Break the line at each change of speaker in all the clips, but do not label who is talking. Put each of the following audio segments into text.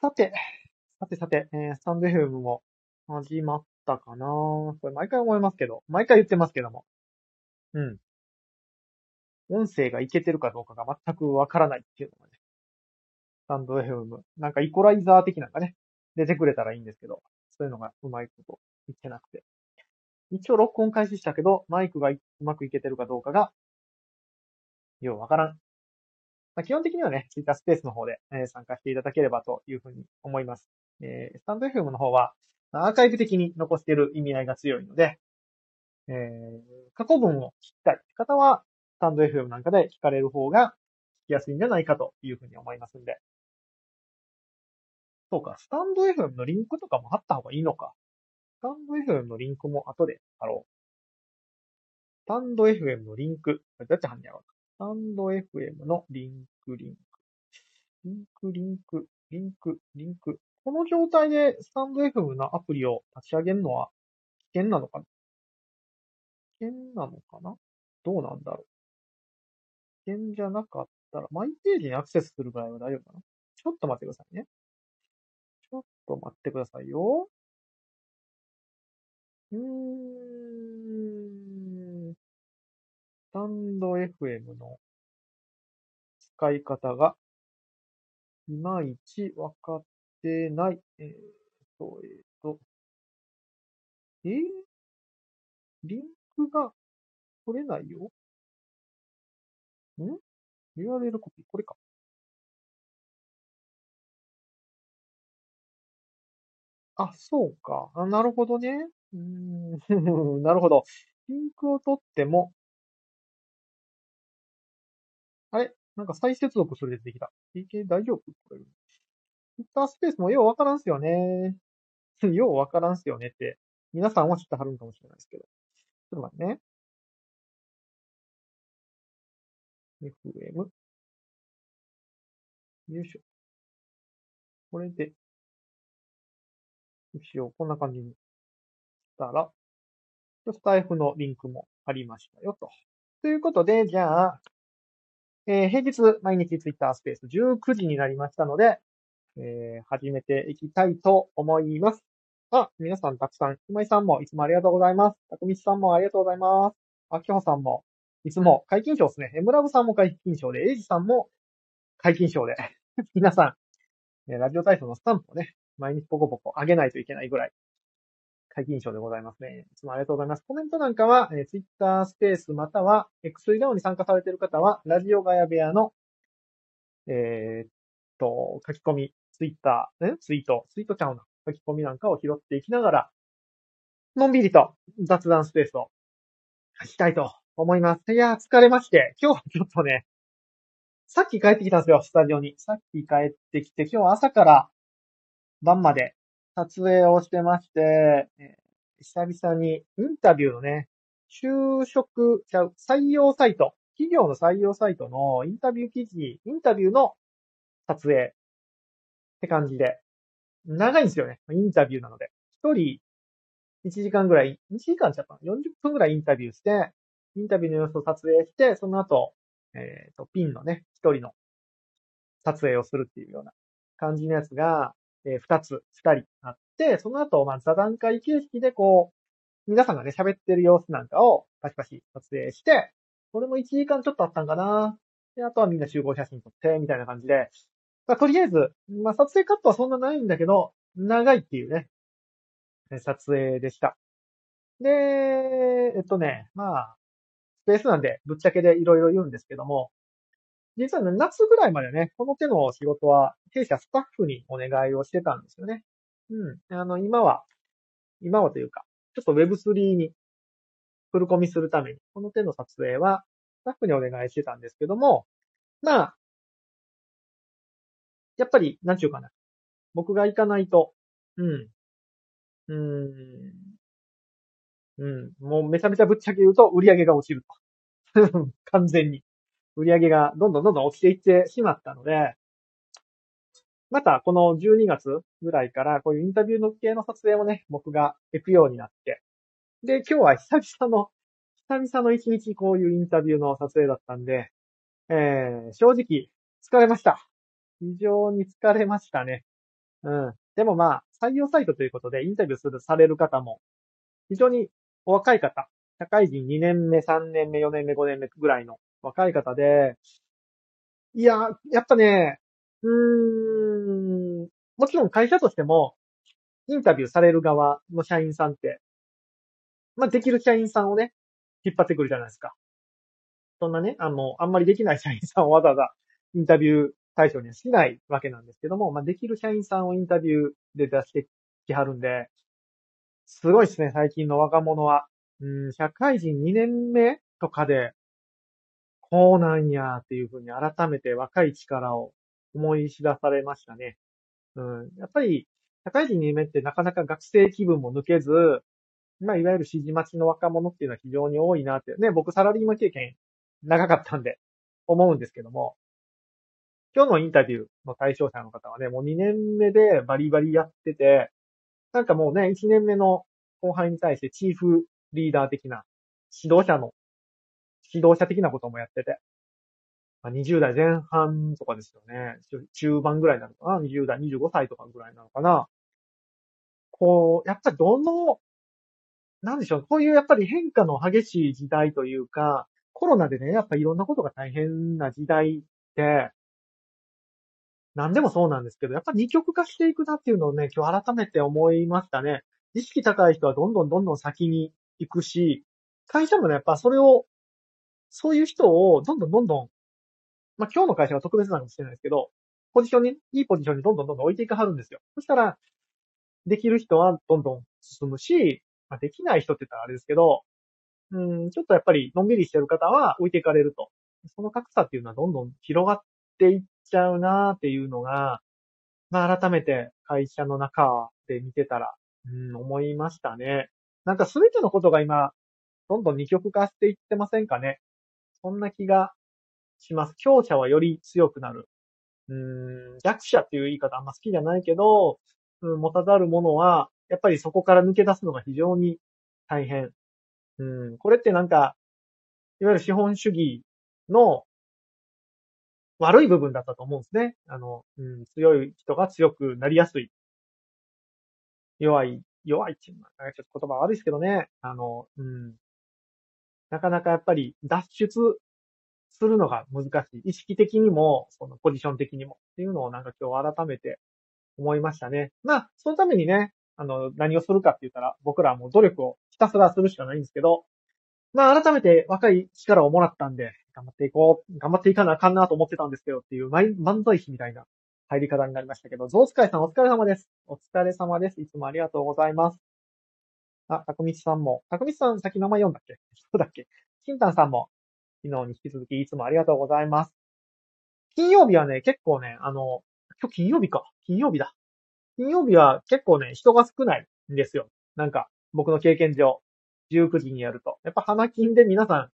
さて、さてさて、えー、スタンド FM も始まったかなこれ毎回思いますけど、毎回言ってますけども。うん。音声がいけてるかどうかが全くわからないっていうのがね。スタンド FM。なんかイコライザー的なんかね、出てくれたらいいんですけど、そういうのがうまいこと言ってなくて。一応録音開始したけど、マイクがうまくいけてるかどうかが、ようわからん。まあ、基本的にはね、ツイッタースペースの方で、えー、参加していただければというふうに思います。えー、スタンド FM の方は、アーカイブ的に残している意味合いが強いので、えー、過去文を聞きたい方は、スタンド FM なんかで聞かれる方が聞きやすいんじゃないかというふうに思いますんで。そうか、スタンド FM のリンクとかも貼った方がいいのか。スタンド FM のリンクも後で貼ろう。スタンド FM のリンク、どって貼んやろうか。スタンド FM のリンク、リンク。リンク、リンク、リンク、リンク。この状態でスタンド FM のアプリを立ち上げるのは危険なのかな？危険なのかな？どうなんだろう？危険じゃなかったら、マイページにアクセスするぐらいは大丈夫かな？ちょっと待ってくださいね。ちょっと待ってくださいよ。うーん。スタンド FM の使い方が、いまいちわかってない。えー、と、えっ、ー、と、えー、リンクが取れないよ？ん ?URL コピー、これか。あ、そうか。あなるほどね。うん、なるほど。リンクを取っても、あれ？なんか再接続それでできた。PK 大丈夫？これ。ツイッタースペースもようわからんすよね。ようわからんすよねって、皆さんは知ってはるんかもしれないですけど。ちょっと待ってね。FM。よいしょ。これで、よしよ。こんな感じにしたら、スタイフのリンクもありましたよと。ということで、じゃあ、えー、平日毎日ツイッタースペース19時になりましたので、えー、始めていきたいと思います。あ、皆さんたくさん、今井さんもいつもありがとうございます。たくみさんもありがとうございます。あきほさんも、いつも解禁賞ですね。エムラブさんも解禁賞で、エイジさんも解禁賞で、皆さん、ラジオ体操のスタンプをね、毎日ポコポコ上げないといけないぐらい、解禁賞でございますね。いつもありがとうございます。コメントなんかは、えー、Twitter スペースまたは、X ダウンに参加されている方は、ラジオガヤ部屋の、えー、っと、書き込み、Twitter、ね、ツイート、ツイートちゃうな、書き込みなんかを拾っていきながら、のんびりと雑談スペースを書きたいと思います。いやー、疲れまして、今日はちょっとね、さっき帰ってきたんですよ、スタジオに。さっき帰ってきて、今日は朝から晩まで撮影をしてまして、え、久々にインタビューのね、就職ちゃう、採用サイト、企業の採用サイトのインタビュー記事、インタビューの撮影って感じで、長いんですよね。インタビューなので。一人1時間ぐらい、2時間ちゃった ?40 分ぐらいインタビューして、インタビューの様子を撮影して、その後、えっ、ー、と、ピンのね、一人の撮影をするっていうような感じのやつが、えー、二つ、二人あって、その後、まあ、座談会形式でこう、皆さんがね、喋ってる様子なんかをパシパシ撮影して、これも1時間ちょっとあったんかな。で、あとはみんな集合写真撮って、みたいな感じで、まあ、とりあえず、まあ、撮影カットはそんなないんだけど、長いっていうね、撮影でした。で、えっとね、まあ、スペースなんで、ぶっちゃけでいろいろ言うんですけども、実はね、夏ぐらいまでね、この手の仕事は、弊社スタッフにお願いをしてたんですよね。うん。あの、今は、今はというか、ちょっと Web3 にフルコミするために、この手の撮影は、スタッフにお願いしてたんですけども、まあ、やっぱり、なんちゅうかな。僕が行かないと、うん。うん。うん。もうめちゃめちゃぶっちゃけ言うと、売り上げが落ちると。完全に。売り上げがどんどんどんどん落ちていってしまったので、またこの12月ぐらいからこういうインタビューの系の撮影をね、僕が行くようになって。で、今日は久々の、久々の一日こういうインタビューの撮影だったんで、えー、正直疲れました。非常に疲れましたね。うん。でもまあ、採用サイトということでインタビューする、される方も、非常にお若い方、社会人2年目、3年目、4年目、5年目ぐらいの若い方で、いや、やっぱね、うーん、もちろん会社としても、インタビューされる側の社員さんって、まあ、できる社員さんをね、引っ張ってくるじゃないですか。そんなね、あの、あんまりできない社員さんをわざわざインタビュー対象にはしないわけなんですけども、まあ、できる社員さんをインタビューで出してきはるんで、すごいですね、最近の若者は。うん、社会人2年目とかで、こうなんやっていうふうに改めて若い力を思い知らされましたね。うん、やっぱり、社会人2年目ってなかなか学生気分も抜けず、まあ、いわゆる指示待ちの若者っていうのは非常に多いなって。ね、僕サラリーマン経験長かったんで、思うんですけども、今日のインタビューの対象者の方はね、もう2年目でバリバリやってて、なんかもうね、1年目の後輩に対してチーフリーダー的な指導者の、指導者的なこともやってて、まあ、20代前半とかですよね。中盤ぐらいなのかな ?20 代、25歳とかぐらいなのかなこう、やっぱりどの、なんでしょう、こういうやっぱり変化の激しい時代というか、コロナでね、やっぱいろんなことが大変な時代って、何でもそうなんですけど、やっぱ二極化していくなっていうのをね、今日改めて思いましたね。意識高い人はどんどんどんどん先に行くし、会社もね、やっぱそれを、そういう人をどんどんどんどん、まあ今日の会社は特別なのかもしれないですけど、ポジションに、いいポジションにどんどんどんどん置いていかはるんですよ。そしたら、できる人はどんどん進むし、まあ、できない人って言ったらあれですけど、うん、ちょっとやっぱりのんびりしてる方は置いていかれると。その格差っていうのはどんどん広がっていっちゃうなっていうのが、まあ改めて会社の中で見てたら、うん、思いましたね。なんかすべてのことが今、どんどん二極化していってませんかね。そんな気がします。強者はより強くなる。うん、弱者っていう言い方あんま好きじゃないけど、うん、持たざるものは、やっぱりそこから抜け出すのが非常に大変。うん、これってなんか、いわゆる資本主義の悪い部分だったと思うんですね。あの、うん、強い人が強くなりやすい。弱い、弱いっていうのは、ちょっと言葉悪いですけどね。あの、うん。なかなかやっぱり脱出するのが難しい。意識的にも、そのポジション的にもっていうのをなんか今日改めて思いましたね。まあ、そのためにね、あの、何をするかって言ったら、僕らはもう努力をひたすらするしかないんですけど、まあ、改めて若い力をもらったんで、頑張っていこう、頑張っていかなあかんなと思ってたんですけどっていう、漫才師みたいな入り方になりましたけど、ゾウスカイさんお疲れ様です。お疲れ様です。いつもありがとうございます。あ、たくみさんも。たくみさん、先名前読んだっけ？そうだっけ？金丹さんも、昨日に引き続きいつもありがとうございます。金曜日はね、結構ね、あの、今日金曜日か。金曜日だ。金曜日は結構ね、人が少ないんですよ。なんか、僕の経験上。19時にやると。やっぱ花金で皆さ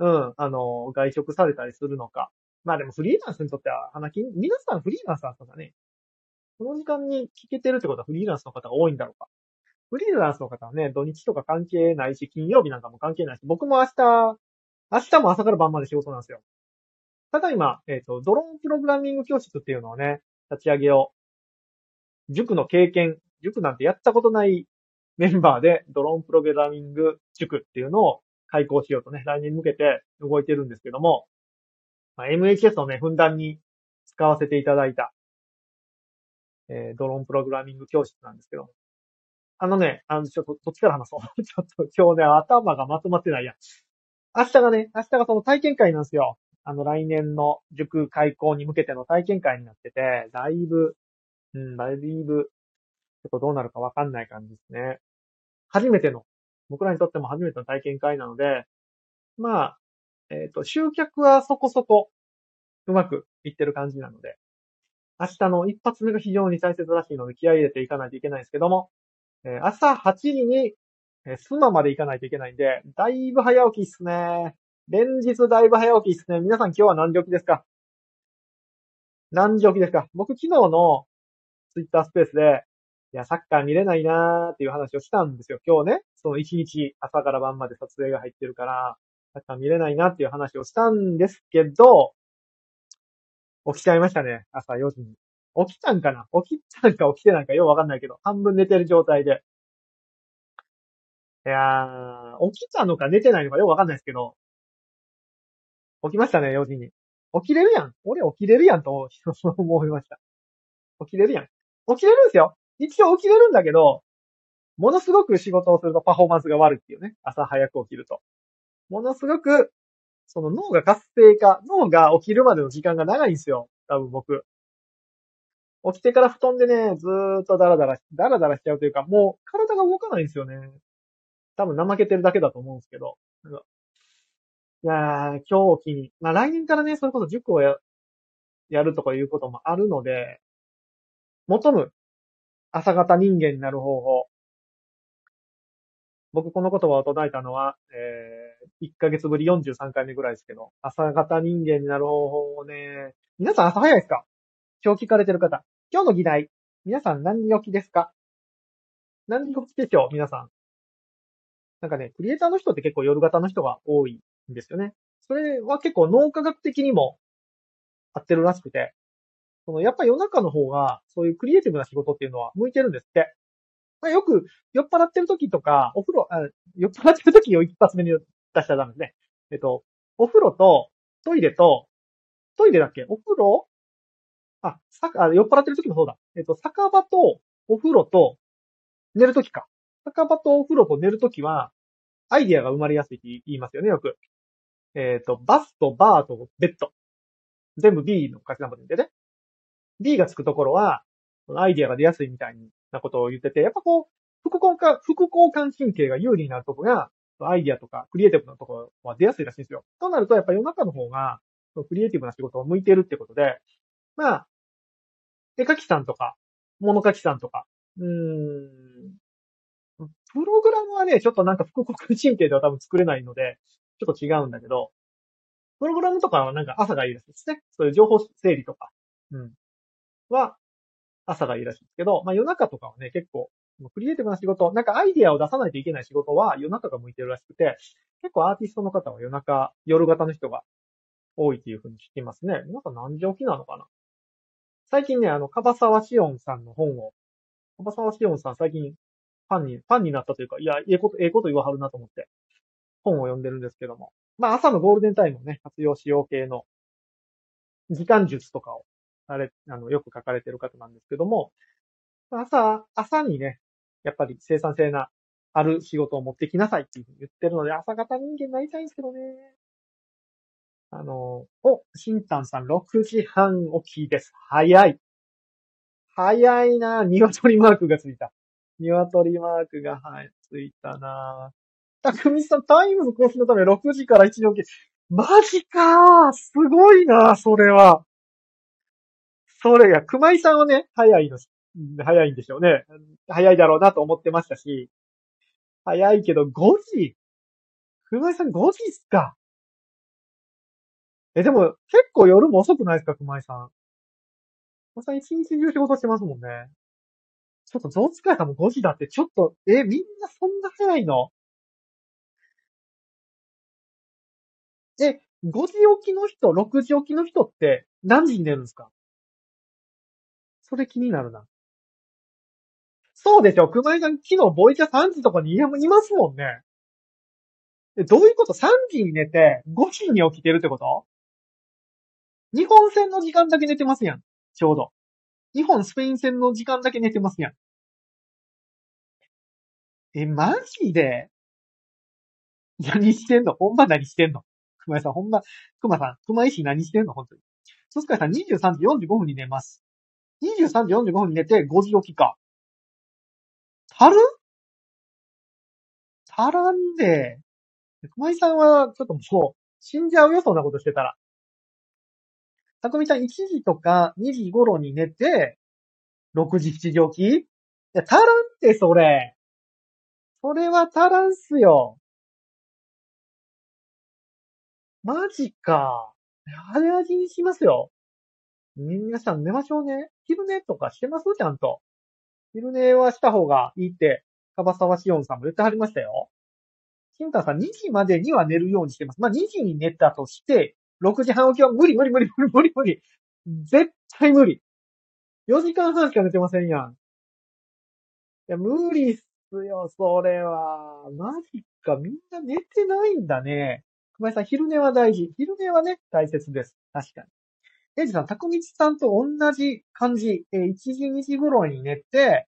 ん、うん、あの、外食されたりするのか。まあでもフリーランスにとっては花金、皆さんフリーランスだったんだね。この時間に聞けてるってことはフリーランスの方が多いんだろうか。フリーランスの方はね、土日とか関係ないし、金曜日なんかも関係ないし、僕も明日、明日も朝から晩まで仕事なんですよ。ただ今、えっ、ー、と、ドローンプログラミング教室っていうのをね、立ち上げを、塾の経験、塾なんてやったことないメンバーでドローンプログラミング塾っていうのを開講しようとね、来年に向けて動いてるんですけども、まあ、MHS をね、ふんだんに使わせていただいた、えー、ドローンプログラミング教室なんですけども。あのね、あの、ちょっと、どっちから話そう。ちょっと今日ね、頭がまとまってないや。明日がね、明日がその体験会なんですよ。あの、来年の塾開講に向けての体験会になってて、だいぶ、うん、だいぶ、ちょっとどうなるかわかんない感じですね。初めての、僕らにとっても初めての体験会なので、まあ、えっ、ー、と、集客はそこそこうまくいってる感じなので、明日の一発目が非常に大切らしいので気合入れていかないといけないんですけども、え、朝8時に、えー、スマまで行かないといけないんで、だいぶ早起きっすね。連日だいぶ早起きっすね。皆さん今日は何時起きですか？何時起きですか？僕昨日のツイッタースペースで、いや、サッカー見れないなーっていう話をしたんですよ。今日ね、その1日朝から晩まで撮影が入ってるから、サッカー見れないなっていう話をしたんですけど、起きちゃいましたね。朝4時に。起きたんかな？起きたんか起きてないかようわかんないけど、半分寝てる状態で。いやー、起きたのか寝てないのかようわかんないですけど、起きましたね、4時に。起きれるやん。俺起きれるやんと思いました。起きれるやん。起きれるんですよ。一応起きれるんだけど、ものすごく仕事をするとパフォーマンスが悪いっていうね。朝早く起きると。ものすごく、その脳が活性化、脳が起きるまでの時間が長いんですよ。多分僕。起きてから布団でね、ずーっとダラダラ、ダラダラしちゃうというか、もう体が動かないんですよね。多分怠けてるだけだと思うんですけど。いやー、今日起きに、まあ来年からね、それこそ塾をや、やるとかいうこともあるので、求む朝型人間になる方法。僕この言葉を唱えたのは、えー、1ヶ月ぶり43回目ぐらいですけど、朝型人間になる方法をね、皆さん朝早いですか？今日聞かれてる方。今日の議題。皆さん何時起きですか？何時起きでしょう？皆さん。なんかね、クリエイターの人って結構夜型の人が多いんですよね。それは結構脳科学的にも合ってるらしくて、そのやっぱ夜中の方が、そういうクリエイティブな仕事っていうのは向いてるんですって。まあ、よく、酔っ払ってる時とか、お風呂、あ酔っ払ってる時を一発目に出したらダメですね。えっと、お風呂と、トイレと、トイレだっけ？お風呂あ、さ、あ、酔っ払ってる時もそうだ。えっと、酒場と、お風呂と、寝る時か。酒場とお風呂と寝る時は、アイディアが生まれやすいって言いますよね、よく。えっ、と、バスとバーとベッド。全部 B の書き名でね。B がつくところは、アイディアが出やすいみたいなことを言ってて、やっぱこう、副交感、副交感神経が有利になるところが、アイディアとかクリエイティブなところは出やすいらしいんですよ。となると、やっぱ夜中の方が、クリエイティブな仕事を向いてるってことで、まあ、絵描きさんとか、物描きさんとか、うん、プログラムはね、ちょっとなんか副交感神経では多分作れないので、ちょっと違うんだけど、プログラムとかはなんか朝がいいらしいですね。そういう情報整理とか、うん。は、朝がいいらしいんですけど、まあ夜中とかはね、結構、クリエイティブな仕事、なんかアイディアを出さないといけない仕事は夜中が向いてるらしくて、結構アーティストの方は夜中、夜型の人が多いっていうふうに聞きますね。皆さん何時起きなのかな最近ね、あの、カバサワシオンさんの本を、カバサワシオンさん最近ファンに、ファンになったというか、いや、ええこと、ええこと言わはるなと思って、本を読んでるんですけども。まあ朝のゴールデンタイムをね、活用しよう系の時間術とかをあれ、あの、よく書かれてる方なんですけども、朝、朝にね、やっぱり生産性な、ある仕事を持ってきなさいっていうふうに言ってるので、朝方人間になりたいんですけどね。あの、お、シンタンさん6時半起きです。早い。早いな鶏マークがついた。鶏マークが、はい、ついたなたくみさん、タイムズ更新のため6時から1時起き。マジかーすごいなそれは。それが、熊井さんはね、早いの、早いんでしょうね。早いだろうなと思ってましたし、早いけど5時熊井さん5時っすかえ、でも、結構夜も遅くないですか、熊井さん。熊井さん一日中仕事してますもんね。ちょっとゾウ使いさんも5時だって、ちょっと、え、みんなそんな早いの？え、5時起きの人、6時起きの人って何時に寝るんですか？それ気になるな。そうでしょ熊井さん昨日ボイチャ3時とかにいますもんね。え、どういうこと ?3 時に寝て5時に起きてるってこと？日本戦の時間だけ寝てますやん。ちょうど。日本スペイン戦の時間だけ寝てますやん。え、マジで？何してんの？ほんま何してんの？熊井さん、ほんま、熊さん、熊井市何してんの？本当に。そすかさん23時45分に寝ます。23時45分に寝て5時起きか。足る？足らんで。熊井さんは、ちょっともう、死んじゃうよ、そんなことしてたら。たくみちゃん1時とか2時頃に寝て、6時、7時起き？いや、足らんって、それ。それは足らんっすよ。マジか。早味にしますよ。皆さん寝ましょうね。昼寝とかしてます？ちゃんと。昼寝はした方がいいって、カバサワシオンさんも言ってはりましたよ。シンタさん2時までには寝るようにしてます。まあ2時に寝たとして、6時半起きは無理無理無理無理無理無理。絶対無理。4時間半しか寝てませんやん。いや、無理っすよ、それは。マジか、みんな寝てないんだね。熊井さん、昼寝は大事。昼寝はね、大切です。確かに。エイジさん、たくみちさんと同じ感じ。えー1時、2時頃に寝て、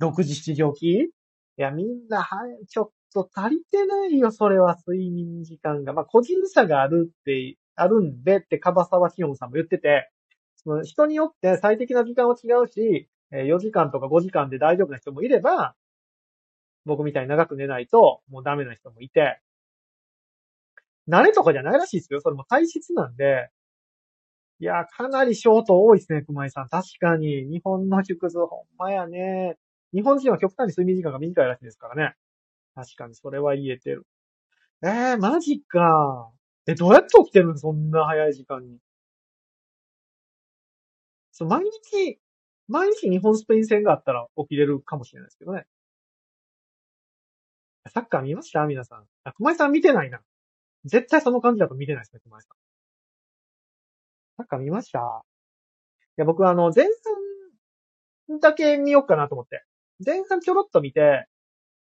6時、7時起き？いや、みんな、はい、ちょっと足りてないよ、それは、睡眠時間が。まあ、個人差があるって、あるんでって、樺沢清さんも言ってて、その人によって最適な時間は違うし、4時間とか5時間で大丈夫な人もいれば、僕みたいに長く寝ないと、もうダメな人もいて、慣れとかじゃないらしいですよ。それも体質なんで、いや、かなりショート多いですね、熊井さん。確かに、日本の縮図、ほんまやね。日本人は極端に睡眠時間が短いらしいですからね。確かに、それは言えてる。えー、マジか。え、どうやって起きてるのそんな早い時間に。そう、毎日、毎日日本スペイン戦があったら起きれるかもしれないですけどね。サッカー見ました？皆さん。あ、熊井さん見てないな。絶対その感じだと見てないですね、熊井さん。サッカー見ました？いや、僕はあの、前半だけ見ようかなと思って。前半ちょろっと見て、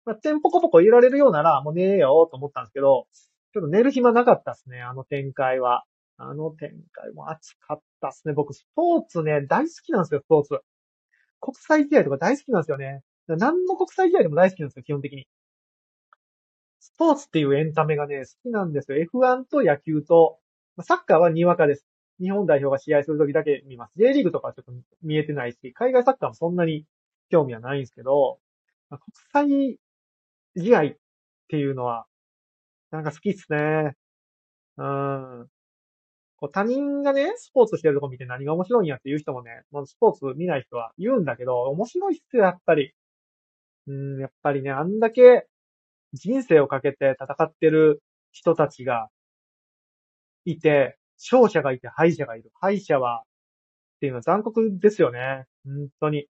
まあ、テンポコポコ入れられるようなら、もう寝ようと思ったんですけど、ちょっと寝る暇なかったですね、あの展開は。あの展開も熱かったですね。僕、スポーツね、大好きなんですよ、スポーツ。国際試合とか大好きなんですよね。何の国際試合でも大好きなんですよ、基本的に。スポーツっていうエンタメがね、好きなんですよ。F1 と野球と、サッカーはにわかです。日本代表が試合するときだけ見ます。J リーグとかはちょっと見えてないし、海外サッカーもそんなに興味はないんですけど、国際試合っていうのは、なんか好きっすね。うん。こう他人がね、スポーツしてるとこ見て何が面白いんやっていう人もね、もうスポーツ見ない人は言うんだけど、面白いっすよ、やっぱり。うん、やっぱりね、あんだけ人生をかけて戦ってる人たちがいて、勝者がいて敗者がいる。敗者は、っていうのは残酷ですよね。本当に。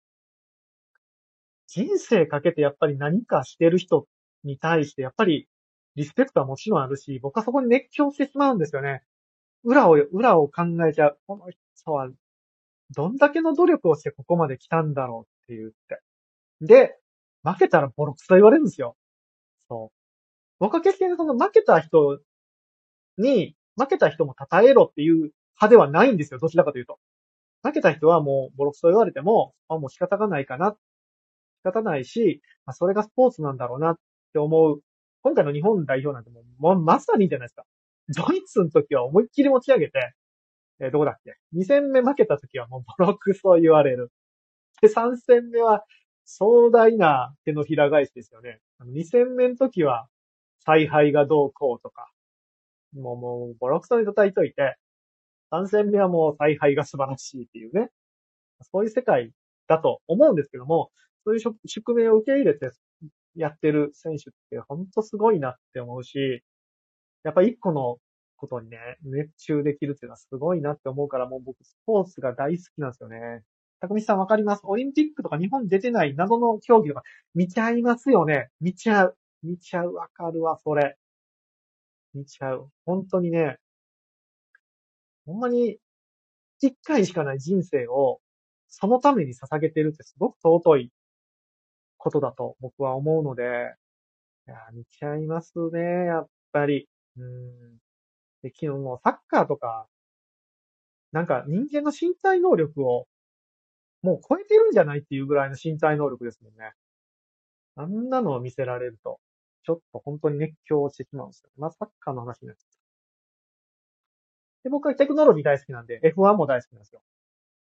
人生かけてやっぱり何かしてる人っに対して、やっぱりリスペクトはもちろんあるし、僕はそこに熱狂してしまうんですよね。裏を、裏を考えちゃう。この人は、どんだけの努力をしてここまで来たんだろうって言って。で、負けたらボロクソ言われるんですよ。そう。僕は決してその負けた人に、負けた人も称えろっていう派ではないんですよ。どちらかというと。負けた人はもうボロクソ言われても、あ、もう仕方がないかな。仕方ないし、まあ、それがスポーツなんだろうなって思う。今回の日本代表なんてもう、まさにじゃないですか。ドイツの時は思いっきり持ち上げて、えーどこだっけ ?2 戦目負けた時はもうボロクソ言われる。で、3戦目は壮大な手のひら返しですよね。2戦目の時は采配がどうこうとか、もうもうボロクソに叩いといて、3戦目はもう采配が素晴らしいっていうね。そういう世界だと思うんですけども、そういう宿命を受け入れてやってる選手って本当すごいなって思うし、やっぱ一個のことにね、熱中できるっていうのはすごいなって思うから、もう僕スポーツが大好きなんですよね。たくみさんわかります？オリンピックとか日本出てない謎の競技とか見ちゃいますよね。見ちゃう。見ちゃう。わかるわ、それ。見ちゃう。本当にね、ほんまに一回しかない人生をそのために捧げてるってすごく尊いことだと僕は思うので、いや、見ちゃいますね、やっぱり。うん。で、昨日もサッカーとか、なんか人間の身体能力をもう超えてるんじゃないっていうぐらいの身体能力ですもんね。あんなのを見せられると、ちょっと本当に熱狂してしまうんですよ。まあ、サッカーの話になっちゃった。で、僕はテクノロジー大好きなんで、F1 も大好きなんですよ。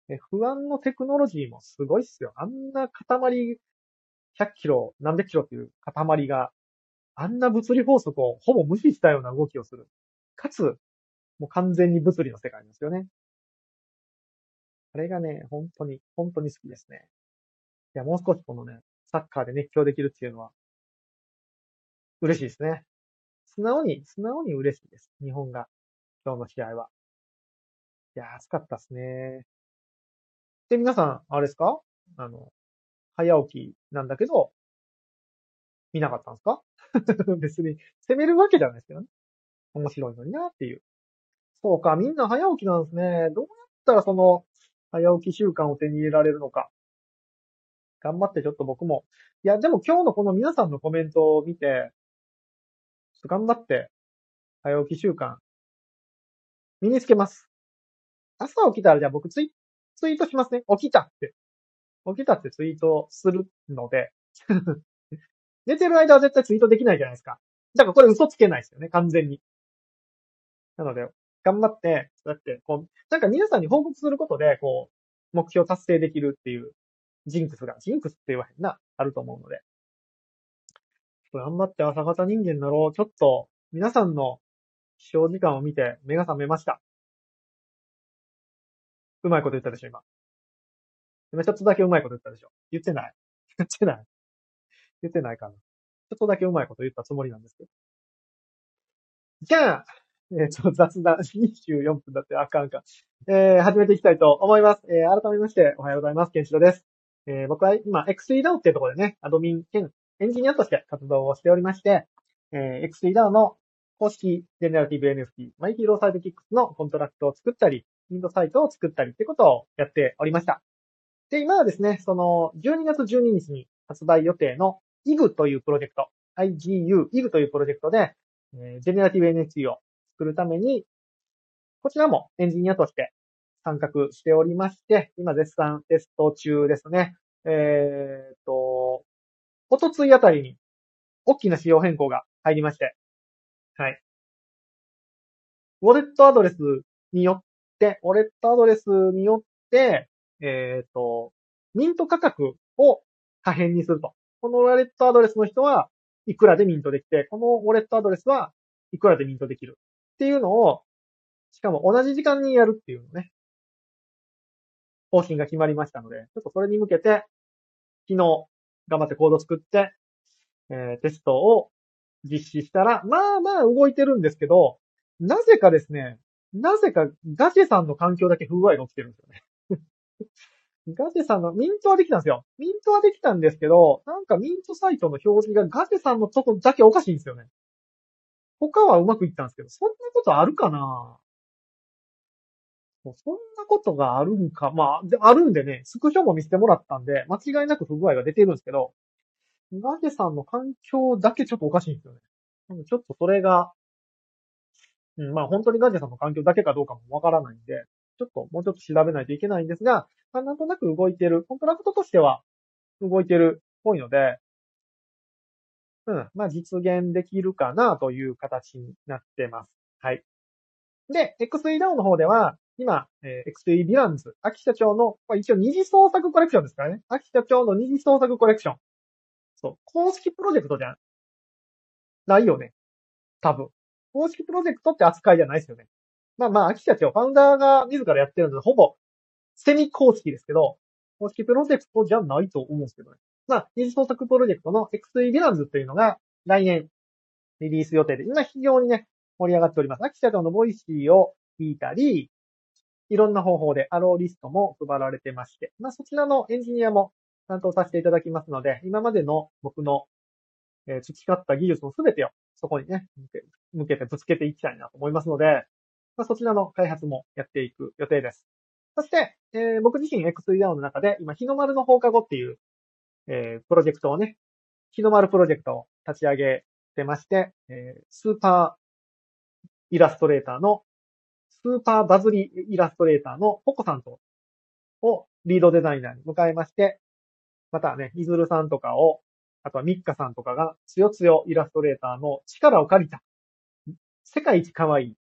F1 のテクノロジーもすごいっすよ。あんな塊、100キロ、何百キロっていう塊が、あんな物理法則をほぼ無視したような動きをする。かつ、もう完全に物理の世界ですよね。あれがね、本当に、本当に好きですね。いや、もう少しこのね、サッカーで熱狂できるっていうのは、嬉しいですね。素直に、素直に嬉しいです。日本が、今日の試合は。いやー、暑かったですね。で、皆さん、あれですか？あの、早起きなんだけど、見なかったんですか？別に、責めるわけじゃないですけどね。面白いのになっていう。そうか、みんな早起きなんですね。どうやったらその、早起き習慣を手に入れられるのか。頑張ってちょっと僕も。いや、でも今日のこの皆さんのコメントを見て、ちょっと頑張って、早起き習慣、身につけます。朝起きたらじゃあ僕ツイツイートしますね。起きたって。起きたってツイートするので 寝てる間は絶対ツイートできないじゃないですか。だからこれ嘘つけないですよね、完全に。なので、頑張って、そうやって、こう、なんか皆さんに報告することで、こう、目標達成できるっていうジンクスが、ジンクスって言わへんな、あると思うので。頑張って朝方人間になろう。ちょっと、皆さんの起床時間を見て目が覚めました。うまいこと言ったでしょ、今。今ちょっとだけうまいこと言ったでしょ。言ってない 言ってない言ってないかな。ちょっとだけうまいこと言ったつもりなんですけど。じゃあ、えっ、ー、と、雑談24分だってあかんか。えー、始めていきたいと思います。えー、改めまして、おはようございます。ケンチロです。えー、僕は今、XEDAO っていうところでね、 admin 兼エンジニアとして活動をしておりまして、えー、XEDAO の公式ジェネラティブ NFT、マイヒーローサイドキックスのコントラクトを作ったり、ミントサイトを作ったりってことをやっておりました。で、今はですね、その、12月12日に発売予定の IG というプロジェクト、IGU、IG というプロジェクトで、えー、ジェネラティブ NFT を作るために、こちらもエンジニアとして参画しておりまして、今絶賛テスト中ですね。えー、っと、おとついあたりに大きな仕様変更が入りまして、はい。ウォレットアドレスによって、ウォレットアドレスによって、えー、っと、ミント価格を可変にすると。このウォレットアドレスの人はいくらでミントできて、このウォレットアドレスはいくらでミントできる。っていうのを、しかも同じ時間にやるっていうのね、方針が決まりましたので、ちょっとそれに向けて、昨日頑張ってコード作って、えー、テストを実施したら、まあまあ動いてるんですけど、なぜかですね、なぜかガチェさんの環境だけ不具合が起きてるんですよね。ガチェさんの、ミントはできたんですよ。ミントはできたんですけど、なんかミントサイトの表示がガチェさんのとこだけおかしいんですよね。他はうまくいったんですけど、そんなことあるかな？そんなことがあるんか。まあ、あるんでね、スクショも見せてもらったんで、間違いなく不具合が出てるんですけど、ガジェさんの環境だけちょっとおかしいんですよね。ちょっとそれが、うん、まあ本当にガジェさんの環境だけかどうかもわからないんで、ちょっともうちょっと調べないといけないんですが、なんとなく動いてる、コントラクトとしては動いてるっぽいので、うん。まあ、実現できるかなという形になってます。はい。で、XE ダウンの方では、今、えー、XE ヴィランズ、秋社長の、これ一応二次創作コレクションですからね。秋社長の二次創作コレクション。そう。公式プロジェクトじゃないよね。多分。公式プロジェクトって扱いじゃないですよね。まあまあ、秋社長、ファウンダーが自らやってるので、ほぼ、セミ公式ですけど、公式プロジェクトじゃないと思うんですけどね。まあ、二次創作プロジェクトの XE ヴィランズというのが来年リリース予定で、今非常にね、盛り上がっております。秋社長の Voicy を聞いたり、いろんな方法で allowlist も配られてまして、まあそちらのエンジニアも担当させていただきますので、今までの僕の、えー、培った技術のすべてをそこにね、向けてぶつけていきたいなと思いますので、まあ、そちらの開発もやっていく予定です。そして、えー、僕自身 X3 ダウンの中で、今、日の丸の放課後っていうえー、プロジェクトをね、日の丸プロジェクトを立ち上げてまして、えー、スーパーイラストレーターの、スーパーバズリイラストレーターのポコさんと、をリードデザイナーに迎えまして、またね、イズルさんとかを、あとはミッカさんとかが、つよつよイラストレーターの力を借りた、世界一可愛い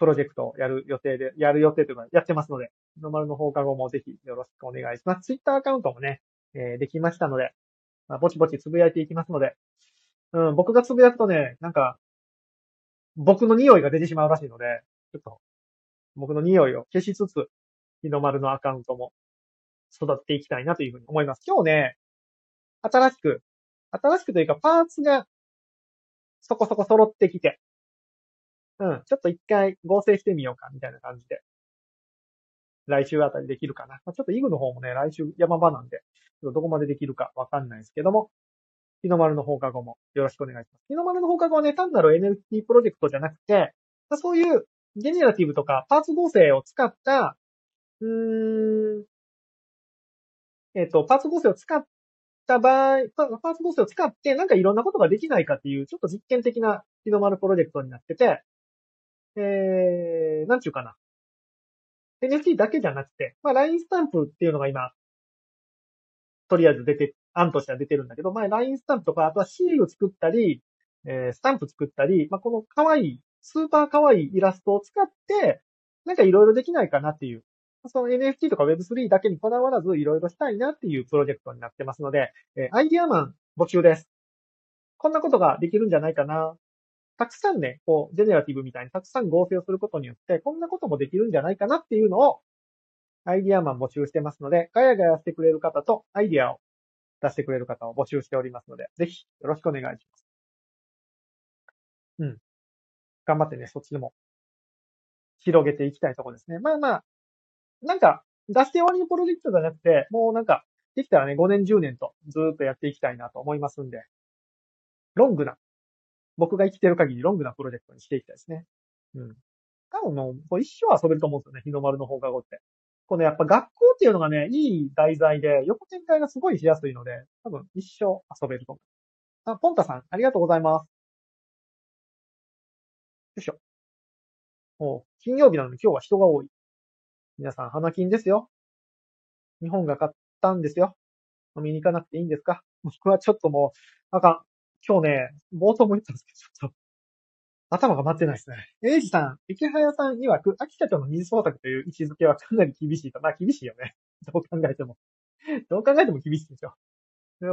プロジェクトをやる予定で、やる予定というか、やってますので、日の丸の放課後もぜひよろしくお願いします。ツイッターアカウントもね、えー、できましたので、まあ、ぼちぼちつぶやいていきますので、うん、僕がつぶやくとね、なんか、僕の匂いが出てしまうらしいので、ちょっと、僕の匂いを消しつつ、日の丸のアカウントも育っていきたいなというふうに思います。今日ね、新しく、新しくというかパーツがそこそこ揃ってきて、うん、ちょっと一回合成してみようか、みたいな感じで。来週あたりできるかな。まあ、ちょっとイグの方もね、来週山場なんで、どこまでできるかわかんないですけども、日の丸の放課後もよろしくお願いします。日の丸の放課後はね、単なる NFT プロジェクトじゃなくて、そういうジェネラティブとかパーツ合成を使ったうーん、えっ、と、パーツ合成を使った場合、パパーツ合成を使ってなんかいろんなことができないかっていう、ちょっと実験的な日の丸プロジェクトになってて、えー、なんちゅうかな。NFT だけじゃなくて、まあ、LINE スタンプっていうのが今、とりあえず出て、案としては出てるんだけど、まあ、LINE スタンプとか、あとはシール作ったり、えー、スタンプ作ったり、まあ、この可愛い、スーパー可愛いイラストを使って、なんかいろいろできないかなっていう、その NFT とか Web3 だけにこだわらずいろいろしたいなっていうプロジェクトになってますので、えー、アイディアマン募集です。こんなことができるんじゃないかな。たくさんね、こう、ジェネラティブみたいにたくさん合成をすることによって、こんなこともできるんじゃないかなっていうのを、アイディアマン募集してますので、ガヤガヤしてくれる方とアイディアを出してくれる方を募集しておりますので、ぜひよろしくお願いします。うん。頑張ってね、そっちでも広げていきたいとこですね。まあまあ、なんか、出して終わりのプロジェクトじゃなくて、もうなんか、できたらね、5年、10年とずっとやっていきたいなと思いますんで、ロングな僕が生きてる限りロングなプロジェクトにしていきたいですね。うん。多分もう、一生遊べると思うんですよね、日の丸の放課後って。このやっぱ学校っていうのがね、いい題材で、横展開がすごいしやすいので、多分一生遊べると思う。あ、ポンタさん、ありがとうございます。よいしょ。もう、金曜日なのに今日は人が多い。皆さん、花金ですよ。日本が買ったんですよ。飲みに行かなくていいんですか？僕はちょっともう、あかん。今日ね、冒頭も言ったんですけど、ちょっと、頭が待ってないですね。エイジさん、池早さん曰く、秋田との二次創作という位置づけはかなり厳しいと。まあ厳しいよね。どう考えても。どう考えても厳しいでしょ。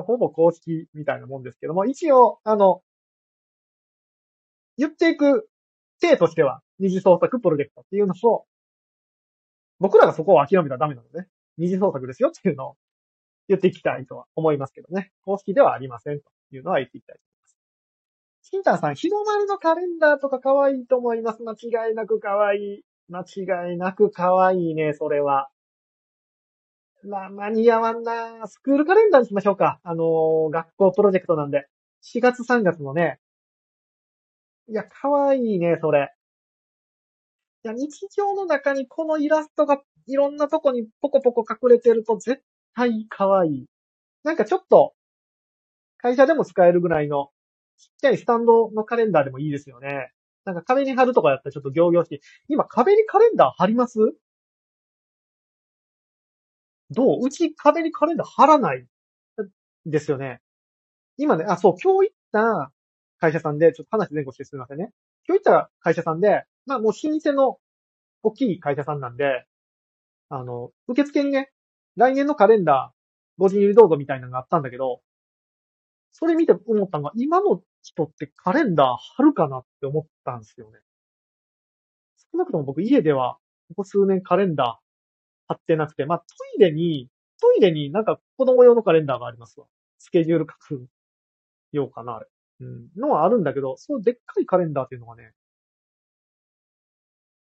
ほぼ公式みたいなもんですけども、一応、あの、言っていく体としては、二次創作プロジェクトっていうのを、僕らがそこを諦めたらダメなので、二次創作ですよっていうのを言っていきたいとは思いますけどね。公式ではありませんと。いうのは言っていきたいと思います。シンタンさん、日の丸のカレンダーとか可愛いと思います。間違いなく可愛い。間違いなく可愛いね、それは。まあ、間に合わんなスクールカレンダーにしましょうか。あのー、学校プロジェクトなんで。4月3月のね。いや、可愛いね、それ。いや、日常の中にこのイラストがいろんなとこにポコポコ隠れてると絶対可愛い。なんかちょっと、会社でも使えるぐらいの、ちっちゃいスタンドのカレンダーでもいいですよね。なんか壁に貼るとかやったらちょっと行々しい。今壁にカレンダー貼ります？どう？うち壁にカレンダー貼らないですよね。今ね、あ、そう、今日行った会社さんで、ちょっと話前後してすみませんね。今日行った会社さんで、まあもう老舗の大きい会社さんなんで、あの、受付にね、来年のカレンダー、ご自由どうぞみたいなのがあったんだけど、それ見て思ったのが、今の人ってカレンダー貼るかなって思ったんですよね。少なくとも僕家では、ここ数年カレンダー貼ってなくて、まあトイレに、トイレになんか子供用のカレンダーがありますわ。スケジュール書くようかな、あれ。うん。のはあるんだけど、そうでっかいカレンダーっていうのがね、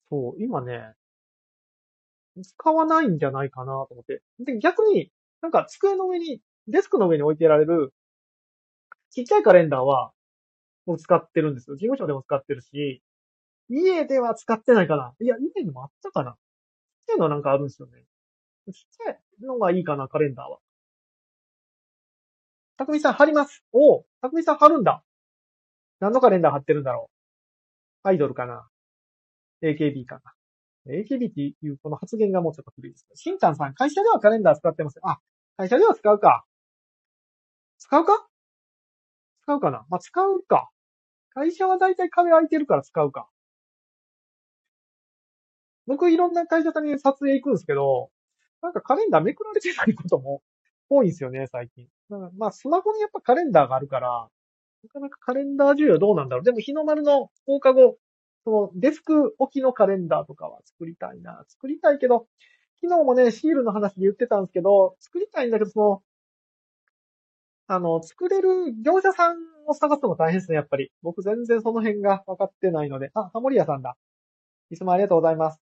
そう、今ね、使わないんじゃないかなと思って。で、逆に、なんか机の上に、デスクの上に置いてられるちっちゃいカレンダーは、もう使ってるんですよ。事務所でも使ってるし、家では使ってないかな。いや、家にもあったかな。ちっちゃいのはなんかあるんですよね。ちっちゃいのがいいかな、カレンダーは。たくみさん貼ります。おお、たくみさん貼るんだ。何のカレンダー貼ってるんだろう。アイドルかな。AKB かな。AKB っていうこの発言がもうちょっと古いです。しんちゃんさん、会社ではカレンダー使ってます。あ、会社では使うか。使うか？使うかな？まあ、使うか。会社はだいたい壁空いてるから使うか。僕いろんな会社さんに撮影行くんですけど、なんかカレンダーめくられてないことも多いんですよね、最近。まあ、スマホにやっぱカレンダーがあるから、なかなかカレンダー需要どうなんだろう。でも日の丸の放課後、そのデスク置きのカレンダーとかは作りたいな。作りたいけど、昨日もね、シールの話で言ってたんですけど、作りたいんだけど、その、あの、作れる業者さんを探すのも大変ですね、やっぱり。僕全然その辺が分かってないので。あ、ハモリアさんだ。いつもありがとうございます。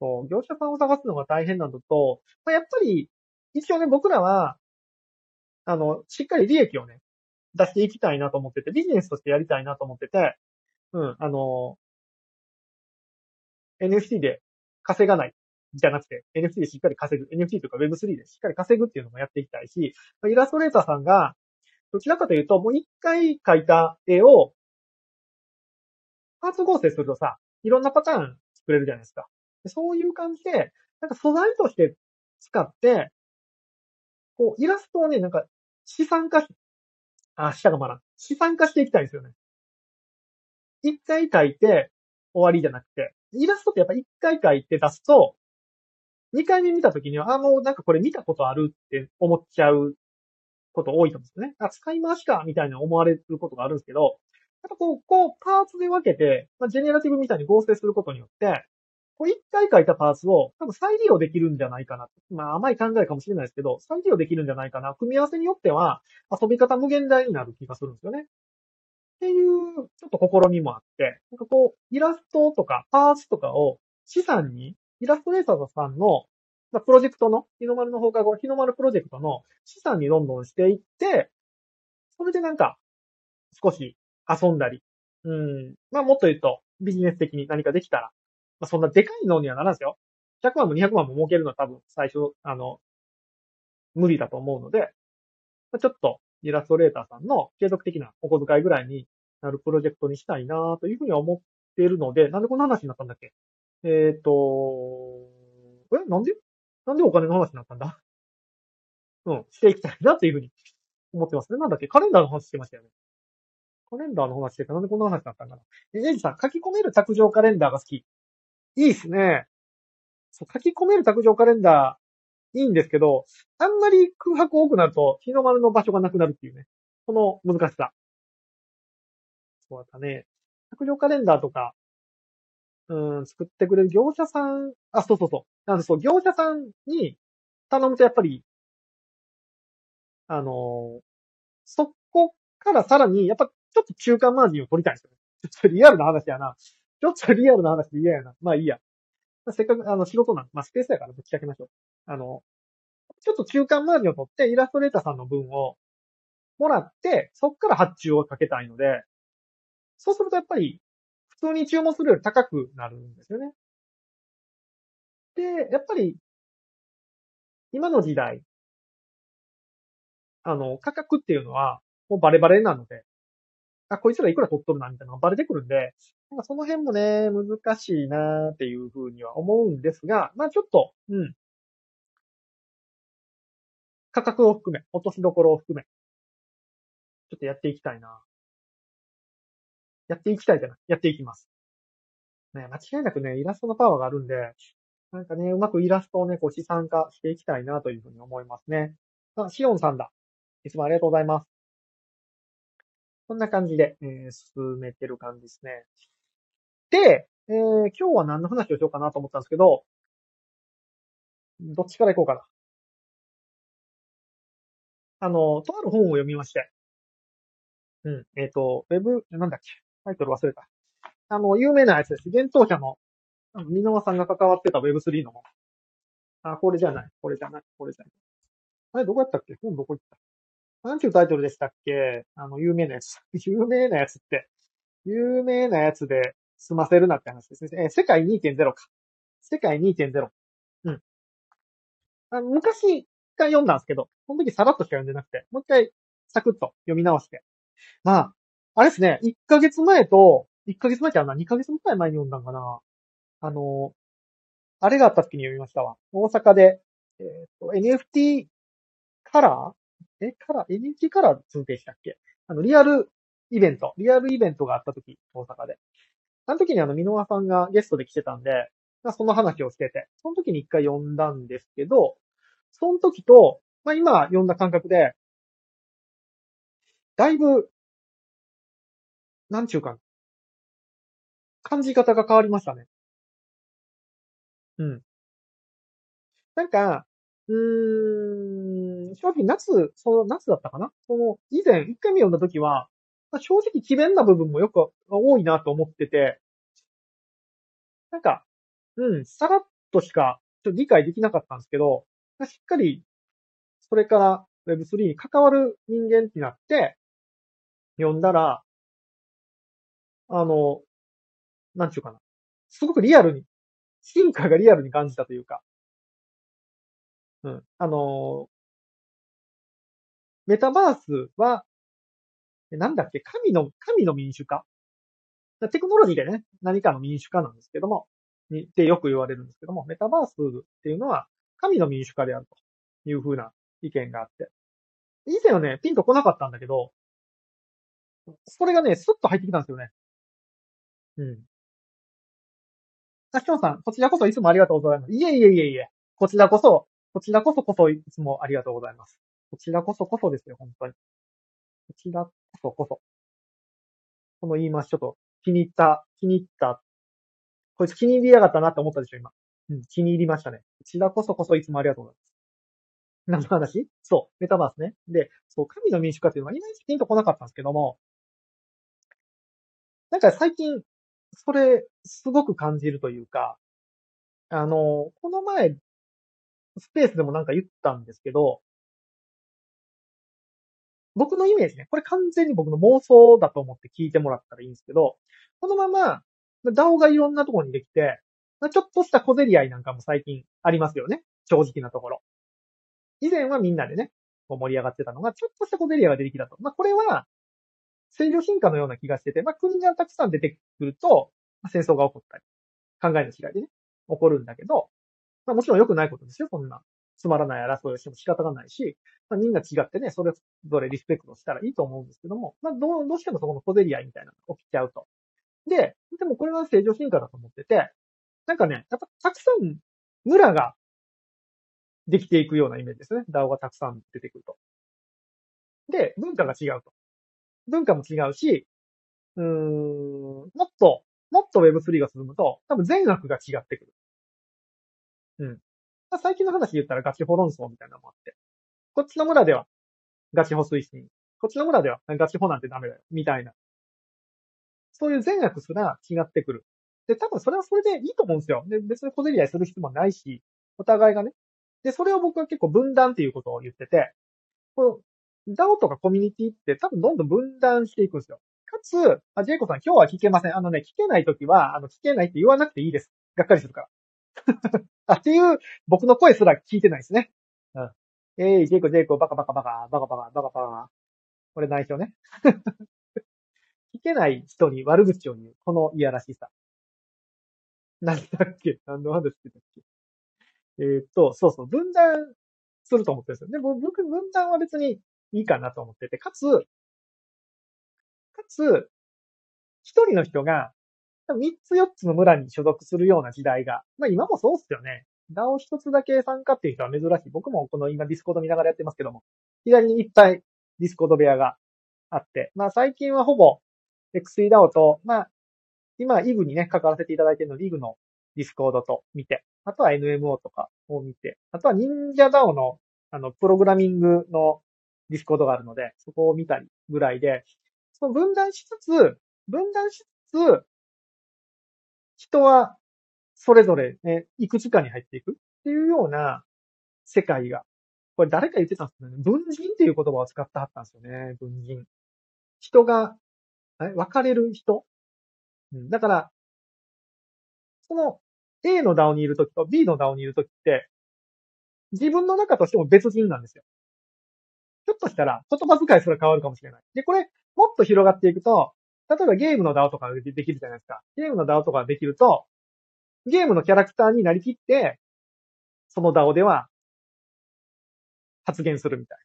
そう、業者さんを探すのが大変なのと、まあ、やっぱり、一応ね、僕らは、あの、しっかり利益をね、出していきたいなと思ってて、ビジネスとしてやりたいなと思ってて、うん、あの、NFT で稼がない。じゃなくて、NFT でしっかり稼ぐ。NFT とか Web3 でしっかり稼ぐっていうのもやっていきたいし、イラストレーターさんが、どちらかというと、もう一回描いた絵を、パーツ合成するとさ、いろんなパターン作れるじゃないですか。そういう感じで、なんか素材として使って、こう、イラストをね、なんか、資産化し、あ、下がまだ、資産化していきたいんですよね。一回描いて終わりじゃなくて、イラストってやっぱ一回描いて出すと、二回目見た時には、あ、もうなんかこれ見たことあるって思っちゃうこと多いと思うんですよね。あ、使い回しかみたいな思われることがあるんですけど、やっぱこう、こう、パーツで分けて、まあ、ジェネラティブみたいに合成することによって、こう一回書いたパーツを多分再利用できるんじゃないかな。まあ甘い考えかもしれないですけど、再利用できるんじゃないかな。組み合わせによっては遊び方無限大になる気がするんですよね。っていう、ちょっと試みもあって、なんかこう、イラストとかパーツとかを資産に、イラストレーターさんの、まあ、プロジェクトの、日の丸の放課後、日の丸プロジェクトの資産にどんどんしていって、それでなんか、少し遊んだり、うん、まあもっと言うと、ビジネス的に何かできたら、まあそんなでかいのにはならんすよ。100万も200万も儲けるのは多分最初、あの、無理だと思うので、まあ、ちょっとイラストレーターさんの継続的なお小遣いぐらいになるプロジェクトにしたいなというふうに思っているので、なんでこんな話になったんだっけ？えっ、ー、と、え？なんで？なんでお金の話になったんだ？うん、していきたいなっていうふうに思ってますね。なんだっけ？カレンダーの話してましたよね。カレンダーの話してたなんでこんな話になったんかな？え、エイジさん、書き込める卓上カレンダーが好き。いいっすね。そう、書き込める卓上カレンダー、いいんですけど、あんまり空白多くなると、日の丸の場所がなくなるっていうね。この難しさ。そうだったね。卓上カレンダーとか、うん、作ってくれる業者さん、あ、そうそうそう。なんでそう、業者さんに頼むとやっぱり、あの、そこからさらに、やっぱちょっと中間マージンを取りたいんですよね。ちょっとリアルな話やな。ちょっとリアルな話で嫌やな。まあいいや。せっかく、あの、仕事なんまあスペースやからぶっちかけましょう。あの、ちょっと中間マージンを取って、イラストレーターさんの分をもらって、そっから発注をかけたいので、そうするとやっぱり、普通に注文するより高くなるんですよね。で、やっぱり、今の時代、あの、価格っていうのは、もうバレバレなので、あ、こいつらいくら取っとるな、みたいなのがバレてくるんで、なんかその辺もね、難しいなっていうふうには思うんですが、まあちょっと、うん。価格を含め、落としどころを含め、ちょっとやっていきたいな。やっていきたいじゃない。やっていきます。ね、間違いなくね、イラストのパワーがあるんで、なんかね、うまくイラストをね、こう資産化していきたいなというふうに思いますね。あ、シオンさんだ。いつもありがとうございます。こんな感じで、えー、進めてる感じですね。で、えー、今日は何の話をしようかなと思ったんですけど、どっちから行こうかな。あの、とある本を読みまして。うん、えっ、ー、と、ウェブ、なんだっけ、タイトル忘れた。あの、有名なやつです。現当社の、箕輪さんが関わってた Web3 の本。あ、これじゃない。これじゃない。これじゃない。あれ、どこやったっけ？本どこ行った？なんていうタイトルでしたっけ？あの、有名なやつ。有名なやつって。有名なやつで済ませるなって話ですね。えー、世界2.0か。世界2.0。うん。あの昔、一回読んだんですけど、その時さらっとしか読んでなくて、もう一回、サクッと読み直して。まあ、あれですね、1ヶ月前と、1ヶ月前ってあんな、2ヶ月前前に読んだんかな。あの、あれがあった時に読みましたわ。大阪で、えっ、ー、と、NFT カラーえ、カラー、NHK カラー通でしたっけ？あの、リアルイベント、リアルイベントがあった時、大阪で。あの時にあの、ミノワさんがゲストで来てたんで、その話をしてて、その時に一回読んだんですけど、その時と、まあ、今読んだ感覚で、だいぶ、なんちゅうか、感じ方が変わりましたね。うん。なんか、うーん、正直夏、その夏だったかな？その、以前、一回目読んだ時は、正直奇弁な部分もよく多いなと思ってて、なんか、うん、さらっとしかちょっと理解できなかったんですけど、しっかり、それから Web3 に関わる人間になって、読んだら、あの、なんちゅうかな。すごくリアルに進化がリアルに感じたというか、うん。あのメタバースは、なんだっけ、神の、神の民主化？テクノロジーでね、何かの民主化なんですけども、に、ってよく言われるんですけども、メタバースっていうのは、神の民主化であるという風な意見があって。以前はね、ピンと来なかったんだけど、それがね、スッと入ってきたんですよね。うん。あ、きょんさん、こちらこそいつもありがとうございます。いえいえいえいえ。こちらこそ、こちらこそこそいつもありがとうございます。こちらこそこそですよ、本当に。こちらこそこそ。この言い回しちょっと気に入った、気に入った。こいつ気に入りやがったなって思ったでしょ、今。うん、気に入りましたね。こちらこそこそいつもありがとうございます。何の話？そう、メタバースね。で、そう、神の民主化っていうのは、いまいちピンと来なかったんですけども、なんか最近、それ、すごく感じるというか、あの、この前、スペースでもなんか言ったんですけど、僕のイメージね、これ完全に僕の妄想だと思って聞いてもらったらいいんですけど、このまま、DAO がいろんなところにできて、ちょっとした小競り合いなんかも最近ありますよね。正直なところ。以前はみんなでね、盛り上がってたのが、ちょっとした小競り合いが出てきたと。まあ、これは、制御進化のような気がしてて、まあ、国がたくさん出てくると、まあ、戦争が起こったり、考えの違いでね、起こるんだけど、まあ、もちろん良くないことですよ、そんな。つまらない争いをしても仕方がないし、まあ、みんな違ってね、それぞれリスペクトしたらいいと思うんですけども、まあ、どう、どうしてもそこの小競り合いみたいなのが起きちゃうと。で、でもこれは正常進化だと思ってて、なんかね、やっぱたくさん村ができていくようなイメージですね。DAO がたくさん出てくると。で、文化が違うと。文化も違うし、うーん、もっと、もっと Web3 が進むと、多分善悪が違ってくる。うん。まあ、最近の話言ったらガチホ論争みたいなのもあって。こっちの村ではガチホ推進。こっちの村ではガチホなんてダメだよ。みたいな。そういう善悪すら違ってくる。で、多分それはそれでいいと思うんですよ。で、別に小競り合いする必要もないし、お互いがね。で、それを僕は結構分断っていうことを言ってて、この DAO とかコミュニティって多分どんどん分断していくんですよ。かつ、あ、ジェイコさん今日は聞けません。あのね、聞けないときは、あの、聞けないって言わなくていいです。がっかりするから。あ、っていう、僕の声すら聞いてないですね。うん。えい、ジェイコ、ジェイコ、バカバカバカ、バカバカ、バカバカ。これ内緒ね。聞けない人に悪口を言う。このいやらしさ。なんだっけ？何の話してたっけ？えーっと、そうそう、分断すると思ってるんですよ。で、僕、分断は別にいいかなと思ってて、かつ、かつ、一人の人が、三つ四つの村に所属するような時代が、まあ今もそうっすよね。DAO 一つだけ参加っていう人は珍しい。僕もこの今ディスコード見ながらやってますけども、左にいっぱいディスコード部屋があって、まあ最近はほぼ XEDAO と、まあ今 EVE にね、関わらせていただいているので EVE のディスコードと見て、あとは NMO とかを見て、あとは NinjaDAO のあの、プログラミングのディスコードがあるので、そこを見たりぐらいで、その分断しつつ、分断しつつ、人はそれぞれね、いくつかに入っていく？っていうような世界が、これ誰か言ってたんですけどね、分人っていう言葉を使ってはったんですよね、分人。人が、え分かれる人、うん、だから、その A の DAO にいるときと B の DAO にいるときって、自分の中としても別人なんですよ。ひょっとしたら言葉遣いすら変わるかもしれない。で、これ、もっと広がっていくと、例えばゲームの DAO とかでできるじゃないですか。ゲームの DAO とかができると、ゲームのキャラクターになりきって、その DAO では発言するみたい。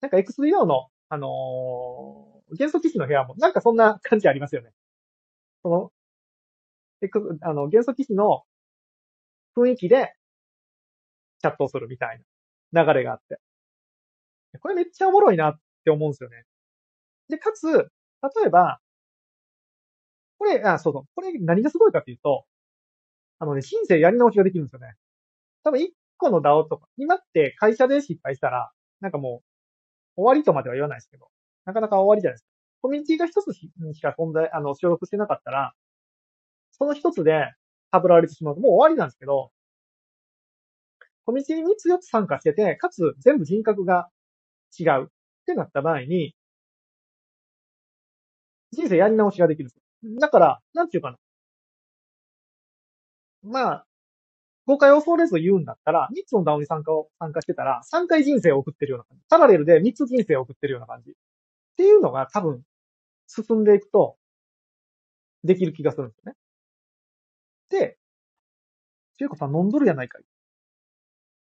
なんか XDO の、あのー、元素騎士の部屋も、なんかそんな感じありますよね。その、X、あの、元素騎士の雰囲気で、チャットをするみたいな流れがあって。これめっちゃおもろいなって思うんですよね。で、かつ、例えば、これ、あ、そうそう。これ何がすごいかっていうと、あのね、申請やり直しができるんですよね。多分一個の DAO とか、今って会社で失敗したら、なんかもう、終わりとまでは言わないですけど、なかなか終わりじゃないですか。コミュニティが一つにしか存在、あの、所属してなかったら、その一つで、ハブられてしまうともう終わりなんですけど、コミュニティに3つ4つ参加してて、かつ全部人格が違うってなった場合に、人生やり直しができる。だから、なんていうかな。まあ、誤解を恐れず言うんだったら、3つの DAO に参加を、参加してたら、3回人生を送ってるような感じ。パラレルで3つ人生を送ってるような感じ。っていうのが多分、進んでいくと、できる気がするんですよね。で、ジェイコさん飲んどるやないかい。